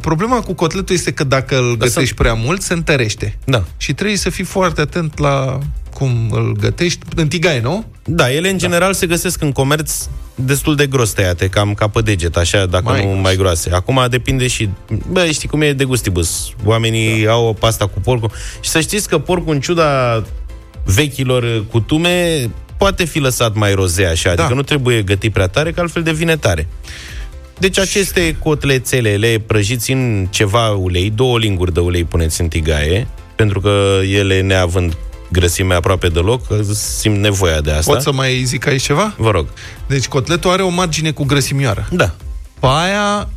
Problema cu cotletul este că dacă îl da, gătești prea mult, se întărește. Da. Și trebuie să fii foarte atent la cum îl gătești. În tigaie, nu? Da, ele în da. general se găsesc în comerț destul de gros tăiate, cam ca pe deget, așa, dacă mai nu gros. mai groase. Acum depinde și... Bă, știi cum e de gustibus. Oamenii da. au o pasta cu porcul. Și să știți că porcul, în ciuda vechilor cutume, poate fi lăsat mai rozea așa, da. adică nu trebuie gătit prea tare, că altfel devine tare. Deci aceste cotlețele le prăjiți în ceva ulei, două linguri de ulei puneți în tigaie, pentru că ele neavând grăsime aproape deloc, simt nevoia de asta. Pot să mai zic aici ceva? Vă rog. Deci cotletul are o margine cu grăsimioară. Da. Pe aia,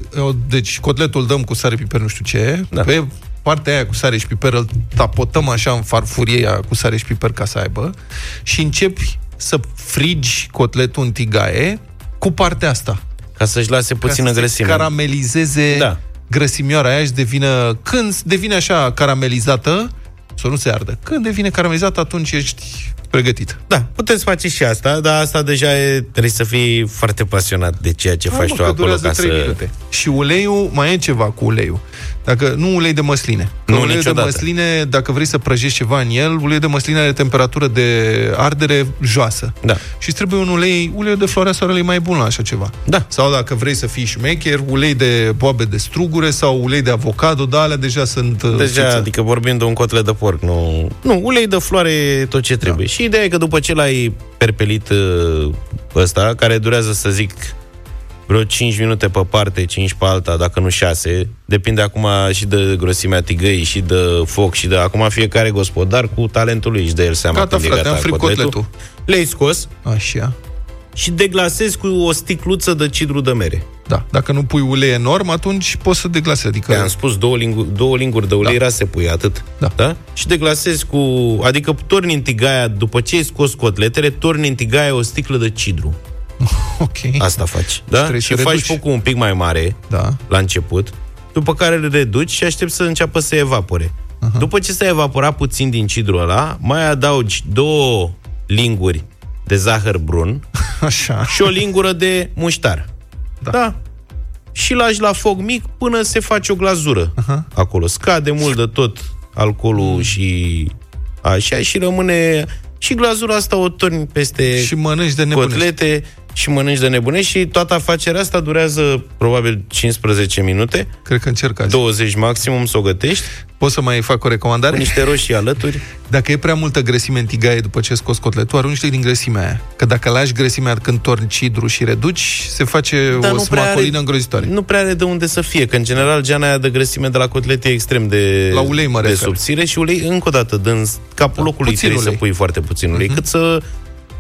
deci cotletul dăm cu sare, piper, nu știu ce, da. pe partea aia cu sare și piper îl tapotăm așa în farfurie aia cu sare și piper ca să aibă și începi să frigi cotletul în tigaie cu partea asta. Ca să-și lase puțină ca grăsime. caramelizeze da. grăsimioara aia și devină... Când devine așa caramelizată, să nu se ardă. Când devine caramelizată, atunci ești pregătit. Da, puteți face și asta, dar asta deja e, trebuie să fii foarte pasionat de ceea ce da, faci mă, tu acolo. Ca să... minute. Și uleiul, mai e ceva cu uleiul. Dacă nu ulei de măsline. Că nu, ulei niciodată. de măsline, dacă vrei să prăjești ceva în el, ulei de măsline are temperatură de ardere joasă. Da. Și trebuie un ulei, ulei de floarea soarelui mai bun la așa ceva. Da. Sau dacă vrei să fii șmecher, ulei de boabe de strugure sau ulei de avocado, da, alea deja sunt uh, Deja, fiță. adică vorbim de un cotlet de porc, nu... Nu, ulei de floare e tot ce trebuie. Da. Și ideea e că după ce l-ai perpelit uh, ăsta, care durează, să zic, vreo 5 minute pe parte, 5 pe alta, dacă nu 6. Depinde acum și de grosimea tigăii, și de foc, și de... Acum fiecare gospodar cu talentul lui și de el seama gata, frate, gata, am fript cotletul. Le-ai scos. Așa. Și deglasezi cu o sticluță de cidru de mere. Da, dacă nu pui ulei enorm, atunci poți să deglasezi. Adică... am spus două, lingu- două linguri de ulei da. rase pui, atât. Da. da. Și deglasezi cu... Adică torni în tigaia, după ce ai scos cotletele, torni în tigaia o sticlă de cidru. ok. Asta faci. Da? Și, și faci focul un pic mai mare da. la început, după care îl reduci și aștepți să înceapă să evapore. Uh-huh. După ce s-a evaporat puțin din cidrul ăla, mai adaugi două linguri de zahăr brun Așa. și o lingură de muștar. Da. da. Și lași la foc mic până se face o glazură uh-huh. acolo. Scade mult de tot alcoolul mm. și așa și rămâne și glazura asta o torni peste și mănânci de cotlete și mănânci de nebunești și toată afacerea asta durează probabil 15 minute. Cred că încerc azi. 20 maximum să o gătești. Poți să mai fac o recomandare? Cu niște roșii alături. Dacă e prea multă grăsime în tigaie după ce scos cotletul, arunci din grăsimea aia. Că dacă lași grăsimea când torni cidru și reduci, se face Dar o smacolină are, îngrozitoare. Nu prea are de unde să fie, că în general geana aia de grăsime de la cotlet e extrem de, la ulei mă de subțire și ulei, încă o dată, din capul da, locului trebuie ulei. să pui foarte puțin ulei, uh-huh. cât să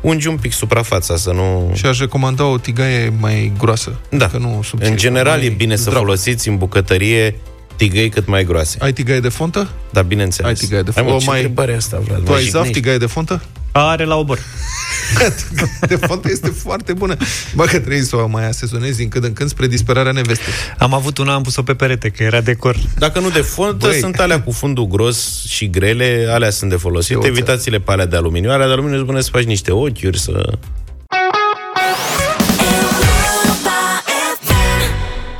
ungi un pic suprafața, să nu... Și aș recomanda o tigaie mai groasă. Da. Nu subțire, în general e bine să folosiți în bucătărie tigăi cât mai groase. Ai tigaie de fontă? Da, bineînțeles. Ai tigaie de fontă. Ai, mă, ce mai... asta, Vlad? Tu ai zaf tigaie de fontă? Are la obor. de fontă este foarte bună. Bă, că trebuie să o mai asezonezi din când în când spre disperarea nevestei. Am avut una, am pus-o pe perete, că era decor. Dacă nu de fontă, Băi. sunt alea cu fundul gros și grele, alea sunt de folosit. Evitați-le pe alea de aluminiu. Alea de aluminiu îți bune să faci niște ochiuri, să...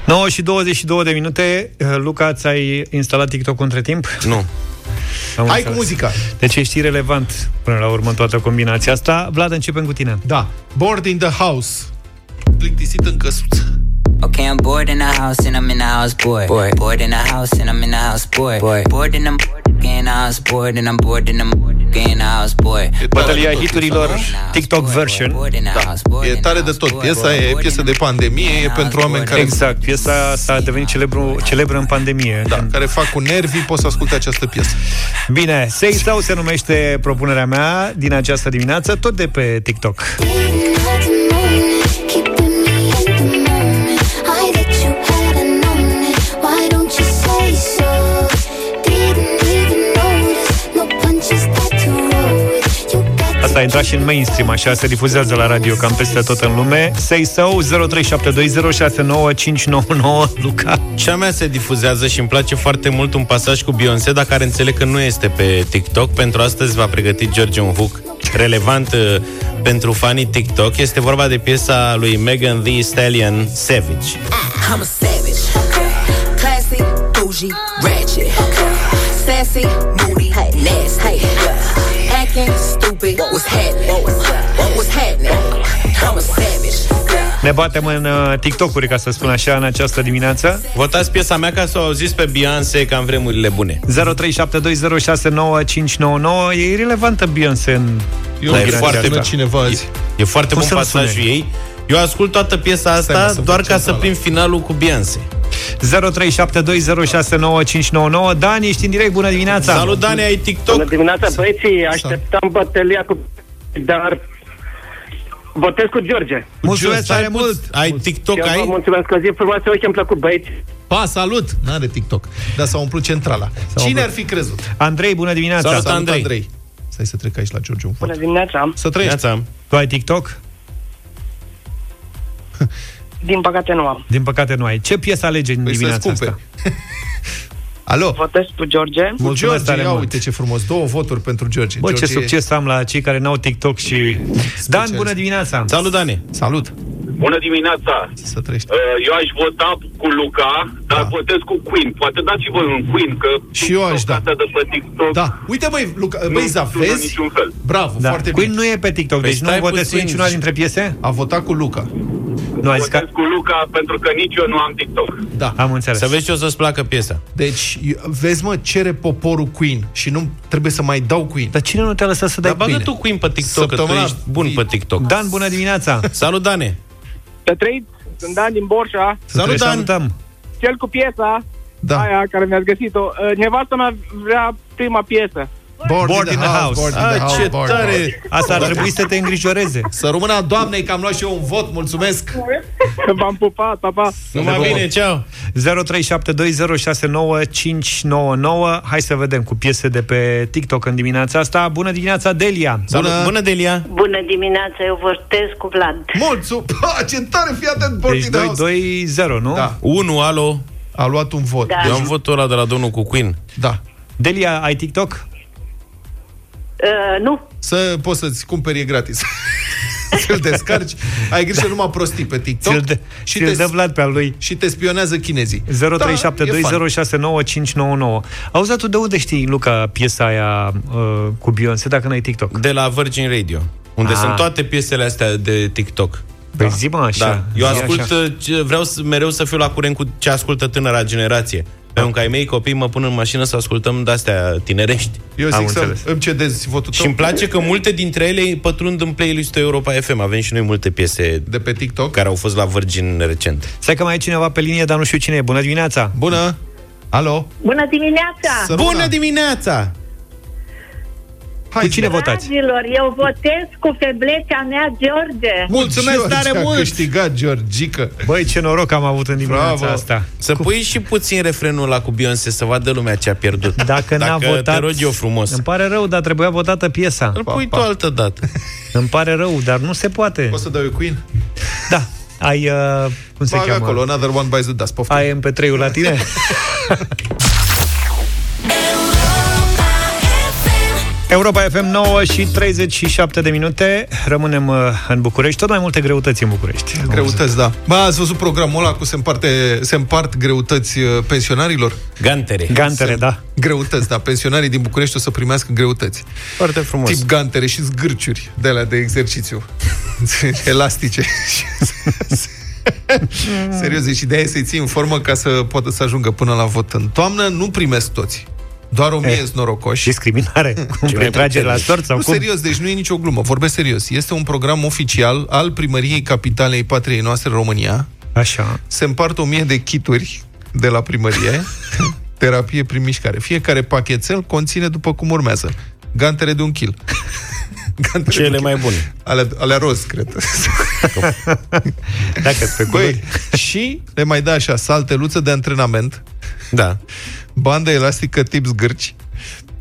9 și 22 de minute. Luca, ți-ai instalat TikTok între timp? Nu. Am Hai cu muzica. Deci ești relevant până la urmă toată combinația asta. Vlad, începem cu tine. Da. Board in the house. Plictisit în căsuță. Okay, I'm bored in the house and I'm in the house, boy. boy. Bored in the house and I'm in the house, boy. boy. Bored in the in the house, bored and I'm bored in the Bătălia hiturilor TikTok version. Da. E tare de tot. Piesa e piesă de pandemie, e pentru oameni care... Exact. Piesa s-a devenit celebru, celebră în pandemie. Da, care fac cu nervii, poți să asculte această piesă. Bine, Say So se numește propunerea mea din această dimineață, tot de pe TikTok. Asta a intrat și în mainstream, așa se difuzează la radio cam peste tot în lume. Say So 0372069599 Luca. Și a mea se difuzează și îmi place foarte mult un pasaj cu Beyoncé, dar care înțeleg că nu este pe TikTok. Pentru astăzi va pregăti George un hook relevant uh, pentru fanii TikTok. Este vorba de piesa lui Megan Thee Stallion, Savage. I'm a savage. Classy, bougie, ratchet. Sassy, moody, nasty. Acting stupid. What's happening? What's happening? I'm a savage. Ne batem în uh, TikTok-uri, ca să spun așa, în această dimineață. Votați piesa mea ca să o auziți pe Beyoncé ca în vremurile bune. 0372069599 E irrelevantă Beyoncé în... Eu e foarte bun cineva azi. E, e foarte Cum bun pasajul ei. Eu ascult toată piesa asta Stai, doar ca să prind finalul cu Beyoncé. 0372069599 Dani, ești în direct, bună dimineața Salut Dani, ai TikTok Bună dimineața băieții, așteptam bătălia cu dar votez cu George. Mulțumesc tare mult! Ai TikTok, ai? mulțumesc că zi frumoasă, uite, îmi plăcut, băieți. Pa, salut! N-are TikTok. Dar s-a umplut centrala. S-a Cine umplut. ar fi crezut? Andrei, bună dimineața! Salut, salut Andrei. Andrei. Stai să trec aici la George un Bună dimineața! Să trăiești! Tu ai TikTok? Din păcate nu am. Din păcate nu ai. Ce piesă alege în păi dimineața asta? Alo? Votez cu George. Mulțumesc George, tare ia, mult. uite ce frumos. Două voturi pentru George. Bă, George ce succes am la cei care n-au TikTok și... Dan, bună dimineața! Salut, Dani! Salut! Bună dimineața! Să trăiești. Uh, eu aș vota cu Luca, dar da. votez cu Queen. Poate dați și voi un Queen, că și eu aș da. de pe TikTok Da. Uite, băi, Luca, băi, Zaf, vezi? niciun fel. Bravo, da. foarte Queen bine. nu e pe TikTok, deci păi nu votez niciuna dintre piese? A votat cu Luca. Nu, ai ca... cu Luca pentru că nici eu nu am TikTok. Da. Am înțeles. Să vezi ce o să-ți placă piesa. Deci, vezi, mă, cere poporul Queen și nu trebuie să mai dau Queen. Dar cine nu te-a lăsat să dai Dar bagă tu Queen pe TikTok, Săptămâna... că tu ești bun pe TikTok. Dan, bună dimineața! Salut, Dane! Să trăiți, sunt Dan din Borșa. Salut, Dan! Salutăm. Cel cu piesa, da. aia care mi-ați găsit-o. Uh, nevastă mea vrea prima piesă. Board, board in the house. Board in the house. ce board, tare! Board. Asta ar trebui să te îngrijoreze. Să rămână doamnei că am luat și eu un vot. Mulțumesc! V-am pupat, pa, pa! Numai bine, ceau! 0372069599 Hai să vedem cu piese de pe TikTok în dimineața asta. Bună dimineața, Delia! Bună, Bună Delia! Bună dimineața, eu votez cu Vlad. Mulțumesc! Ce tare, fii atent, Board deci 2-0, nu? Da. 1, alo! A luat un vot. Da. Eu am votul ăla de la domnul cu Queen. Da. Delia, ai TikTok? Uh, nu. Să poți să-ți cumperi, e gratis. Să-l descarci, ai grijă numai prostii pe TikTok și, de, și, te, dă Vlad pe al lui. Și te spionează chinezii. 0372069599. Da, Auzi, tu de unde știi, Luca, piesa aia uh, cu Beyoncé, dacă n-ai TikTok? De la Virgin Radio, unde ah. sunt toate piesele astea de TikTok. Păi da. zi mă așa. Da. Eu ascult, așa. vreau vreau să fiu la curent cu ce ascultă tânăra generație. Pentru că ai mei copii mă pun în mașină să ascultăm de-astea tinerești. Eu zic Am să înțeles. îmi cedezi votul Și îmi place că multe dintre ele pătrund în playlist-ul Europa FM. Avem și noi multe piese de pe TikTok care au fost la Virgin recent. Stai că mai e cineva pe linie, dar nu știu cine e. Bună dimineața! Bună! Alo! Bună dimineața! Să Bună dimineața! Hai, cu cine votați? Dragilor, eu votez cu feblețea mea, George. Mulțumesc George, tare mult! câștigat, Georgică. Băi, ce noroc am avut în dimineața Bravo. asta. Să cu... pui și puțin refrenul la cu Beyoncé, să vadă lumea ce a pierdut. Dacă, n-a votat, te rog eu frumos. Îmi pare rău, dar trebuia votată piesa. Îl pui pa, tu altă dată. îmi pare rău, dar nu se poate. Poți să dau eu Queen? Da. Ai, uh, cum se cheamă? acolo, Another One Bites the Dust, poftim. Ai MP3-ul la tine? Europa FM 9 și 37 de minute. Rămânem uh, în București. Tot mai multe greutăți în București. Greutăți, da. Ba, ați văzut programul ăla cu se, împarte, se împart greutăți uh, pensionarilor? Gantere. Gantere, se, da. Greutăți, da. Pensionarii din București o să primească greutăți. Foarte frumos. Tip gantere și zgârciuri de la de exercițiu. Elastice. Serios, și de aia să-i ții în formă ca să poată să ajungă până la vot în toamnă. Nu primesc toți Doar o mie eh, norocoși. Discriminare. Cum trage la sort sau nu, cum? serios, deci nu e nicio glumă. Vorbesc serios. Este un program oficial al primăriei capitalei patriei noastre România. Așa. Se împart o mie de kituri de la primărie. terapie prin mișcare. Fiecare pachetel conține după cum urmează. Gantere de un kil. Gantere Cele mai bune. Ale, ale roz, cred. Dacă pe Băi, și le mai da așa, salteluță de antrenament. Da. Bandă elastică tip zgârci.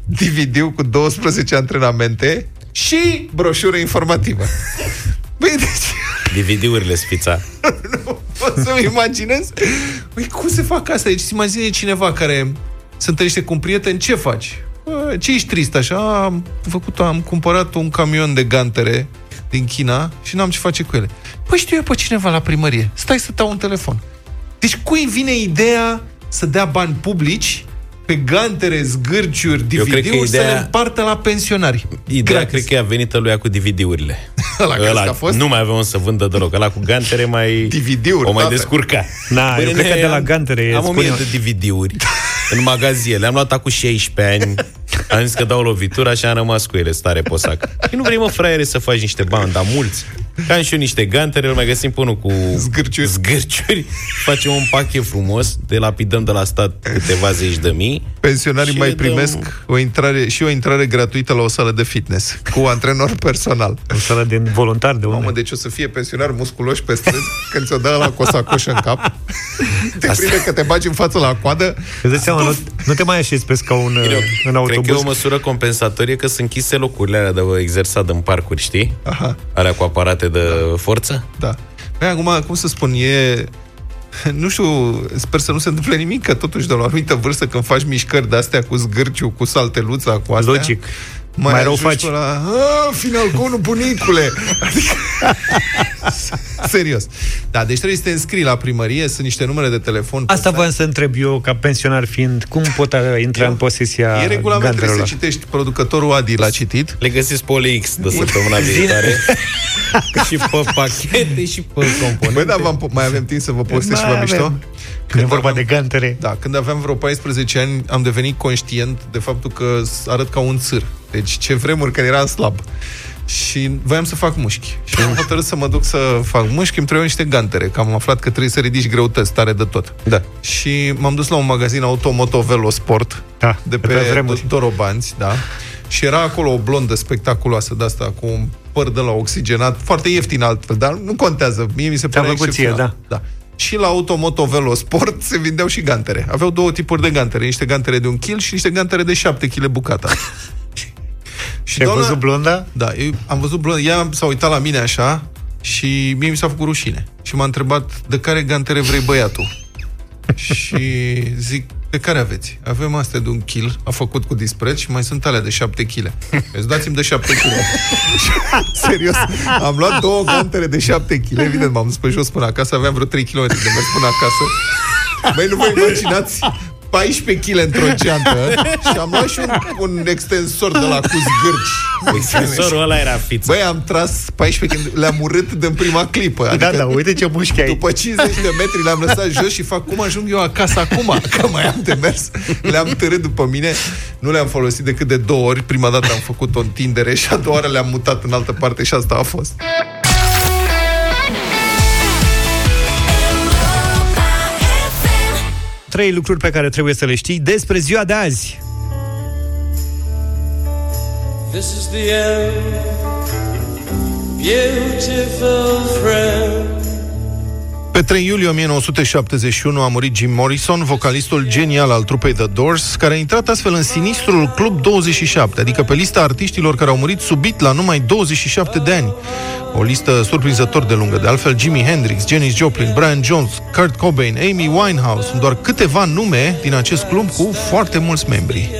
DVD-ul cu 12 antrenamente și broșură informativă. Băi, deci... DVD-urile spița. nu pot să-mi imaginez. Păi cum se fac asta? Deci imagine cineva care se întâlnește cu un prieten, ce faci? ce ești trist așa? Am făcut, am cumpărat un camion de gantere din China și n-am ce face cu ele. Păi știu eu pe cineva la primărie. Stai să dau un telefon. Deci cui vine ideea să dea bani publici pe gantere, zgârciuri, DVD-uri ideea... să le împartă la pensionari. Ideea Gratis. cred că e a venită lui cu DVD-urile. Ăla, Ăla a fost? Nu mai avea să vândă deloc. Ăla cu gantere mai... DVD-uri, O mai descurca. Na, Băi, eu cred că de la gantere... Am o mie de DVD-uri în magazie. Le-am luat acum 16 ani. Am zis că dau lovitura și am rămas cu ele stare posac. Și nu vrei, mă, fraiere, să faci niște bani, dar mulți. Cam și eu niște gantere, îl mai găsim pe unul cu zgârciuri. zgârciuri. Facem un pachet frumos, de lapidăm de la stat câteva zeci de mii. Pensionarii mai primesc dăm... o intrare, și o intrare gratuită la o sală de fitness, cu antrenor personal. O sală de voluntar de unde? Mamă, deci o să fie pensionar musculoși pe străzi când ți-o dă la cosacoș în cap. Te Asta... prinde că te bagi în față la coadă. Îți seama, nu, nu, te mai așezi pe scaun Bine, în autobuz. Cred că e o măsură compensatorie că sunt închise locurile alea de exersat în parcuri, știi? Aha. Alea cu aparate de da. forță? Da. Păi acum, cum să spun, e... Nu știu, sper să nu se întâmple nimic, că totuși de la o anumită vârstă când faci mișcări de-astea cu zgârciu, cu salteluța, cu astea... Logic. Mai, mai rău faci. La, final conul bunicule! Adică, serios. Da, deci trebuie să te înscrii la primărie, sunt niște numere de telefon. Asta voiam să întreb eu, ca pensionar fiind, cum pot intra eu, în posesia E regulament, trebuie să citești producătorul Adi l-a citit. Le găsiți pe OLX de săptămâna viitoare. și pe pachete și pe componente. Băi, da, mai avem timp să vă postez și vă mișto? Când e vorba aveam, de gantere. Da, când aveam vreo 14 ani, am devenit conștient de faptul că arăt ca un țâr. Deci ce vremuri când eram slab. Și voiam să fac mușchi. Și am hotărât să mă duc să fac mușchi, îmi trebuiau niște gantere, că am aflat că trebuie să ridici greutăți tare de tot. Da. Și m-am dus la un magazin Automoto Velo Sport, da, de pe, pe Dorobanți, da. Și era acolo o blondă spectaculoasă de asta, cu un păr de la oxigenat, foarte ieftin altfel, dar nu contează. Mie mi se pare excepțional. Da. da și la Automoto Velo Sport se vindeau și gantere. Aveau două tipuri de gantere, niște gantere de un kil și niște gantere de 7 kg bucata. și doamna, văzut blonda? Da, eu am văzut blonda. Ea s-a uitat la mine așa și mie mi s-a făcut rușine. Și m-a întrebat de care gantere vrei băiatul. Și zic, pe care aveți? Avem astea de un kil, a făcut cu dispreț și mai sunt alea de 7 kg. Îți dați-mi de 7 kg. Serios, am luat două gantere de 7 kg, evident, m-am dus pe jos până acasă, aveam vreo 3 km de mers până acasă. Băi, nu vă imaginați 14 kg într-o geantă și am luat și un, un extensor de la cu zgârci. Extensorul ăla era fiț. Băi, am tras 14 kg, le-am urât din prima clipă. Da, adică da, da, uite ce mușchi ai. După 50 de metri le-am lăsat jos și fac cum ajung eu acasă acum, că mai am de mers. Le-am târât după mine, nu le-am folosit decât de două ori. Prima dată am făcut o întindere și a doua oară le-am mutat în altă parte și asta a fost. Trei lucruri pe care trebuie să le știi despre ziua de azi. This is the end, beautiful friend. Pe 3 iulie 1971 a murit Jim Morrison, vocalistul genial al trupei The Doors, care a intrat astfel în sinistrul Club 27, adică pe lista artiștilor care au murit subit la numai 27 de ani. O listă surprinzător de lungă. De altfel, Jimi Hendrix, Janis Joplin, Brian Jones, Kurt Cobain, Amy Winehouse sunt doar câteva nume din acest club cu foarte mulți membri.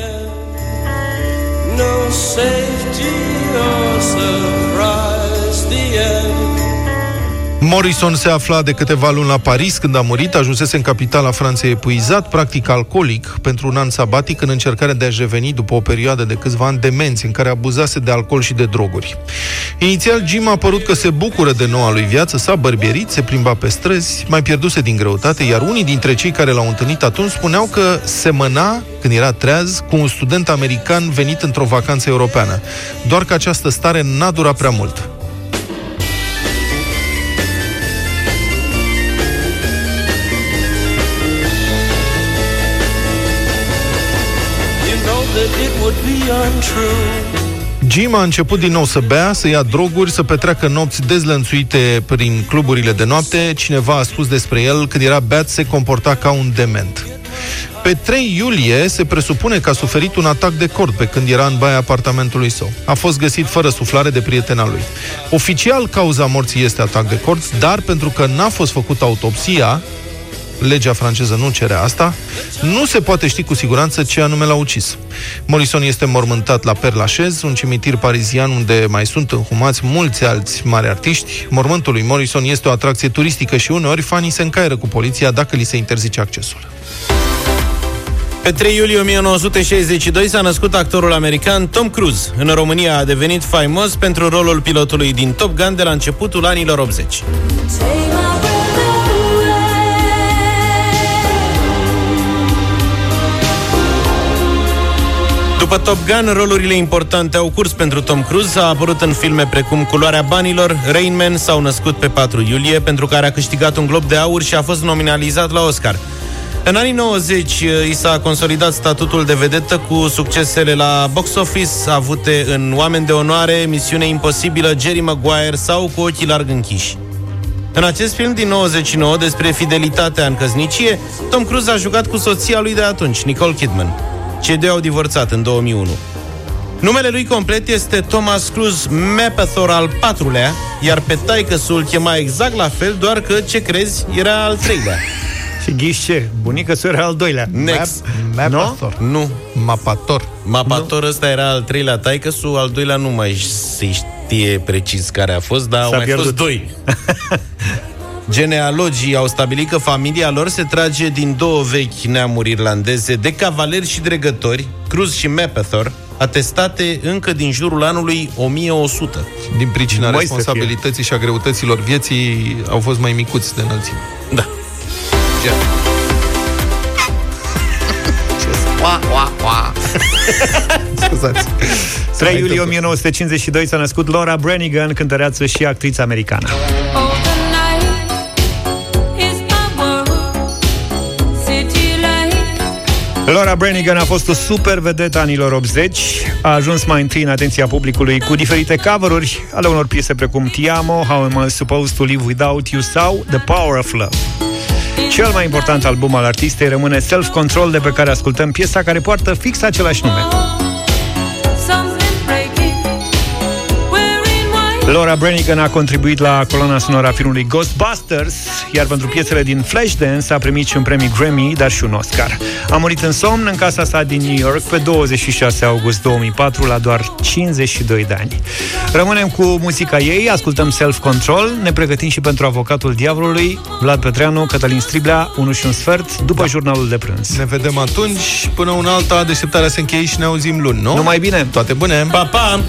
No safety Morrison se afla de câteva luni la Paris când a murit, ajunsese în capitala Franței epuizat, practic alcoolic, pentru un an sabatic în încercarea de a-și reveni după o perioadă de câțiva ani demenți în care abuzase de alcool și de droguri. Inițial, Jim a părut că se bucură de noua lui viață, s-a bărbierit, se plimba pe străzi, mai pierduse din greutate, iar unii dintre cei care l-au întâlnit atunci spuneau că semăna, când era treaz, cu un student american venit într-o vacanță europeană. Doar că această stare n-a durat prea mult. Jim a început din nou să bea, să ia droguri, să petreacă nopți dezlănțuite prin cluburile de noapte. Cineva a spus despre el, când era beat, se comporta ca un dement. Pe 3 iulie se presupune că a suferit un atac de cord pe când era în baia apartamentului său. A fost găsit fără suflare de prietena lui. Oficial, cauza morții este atac de cord, dar pentru că n-a fost făcută autopsia, legea franceză nu cere asta, nu se poate ști cu siguranță ce anume l-a ucis. Morrison este mormântat la Père Lachaise, un cimitir parizian unde mai sunt înhumați mulți alți mari artiști. Mormântul lui Morrison este o atracție turistică și uneori fanii se încaieră cu poliția dacă li se interzice accesul. Pe 3 iulie 1962 s-a născut actorul american Tom Cruise. În România a devenit faimos pentru rolul pilotului din Top Gun de la începutul anilor 80. După Top Gun, rolurile importante au curs pentru Tom Cruise, a apărut în filme precum Culoarea banilor, Rain Man s-au născut pe 4 iulie, pentru care a câștigat un glob de aur și a fost nominalizat la Oscar. În anii 90 i s-a consolidat statutul de vedetă cu succesele la box office avute în Oameni de onoare, Misiune imposibilă, Jerry Maguire sau Cu ochii larg închiși. În acest film din 99 despre fidelitatea în căsnicie, Tom Cruise a jucat cu soția lui de atunci, Nicole Kidman. Cei doi au divorțat în 2001. Numele lui complet este Thomas Cruz Mapethor al patrulea, iar pe taică îl chema exact la fel, doar că, ce crezi, era al treilea. Și ghiși ce? Bunica să era al doilea. Next. Map, Mapator. No? Nu. Mapator. Mapator nu? ăsta era al treilea taică al doilea nu mai se știe precis care a fost, dar S-a au mai pierdut. fost doi. Genealogii au stabilit că familia lor se trage din două vechi neamuri irlandeze de cavaleri și dregători, Cruz și Mapethor, atestate încă din jurul anului 1100. Din pricina mai responsabilității și a greutăților vieții au fost mai micuți de înălțime. Da. Scuzați. 3 iulie 1952 s-a născut Laura Branigan, cântăreață și actriță americană. Laura Branigan a fost o super vedetă anilor 80, a ajuns mai întâi în atenția publicului cu diferite cover-uri ale unor piese precum Ti Amo, How Am I Supposed to Live Without You sau The Power of Love. Cel mai important album al artistei rămâne Self Control, de pe care ascultăm piesa care poartă fix același nume. Laura Branigan a contribuit la coloana sonoră a filmului Ghostbusters, iar pentru piesele din Flashdance a primit și un premiu Grammy, dar și un Oscar. A murit în somn în casa sa din New York pe 26 august 2004, la doar 52 de ani. Rămânem cu muzica ei, ascultăm Self Control, ne pregătim și pentru avocatul diavolului, Vlad Petreanu, Cătălin Striblea, 1 și un sfert, după da. jurnalul de prânz. Ne vedem atunci, până un alta, deșteptarea se încheie și ne auzim luni, nu? Numai bine! Toate bune! Pa, pa!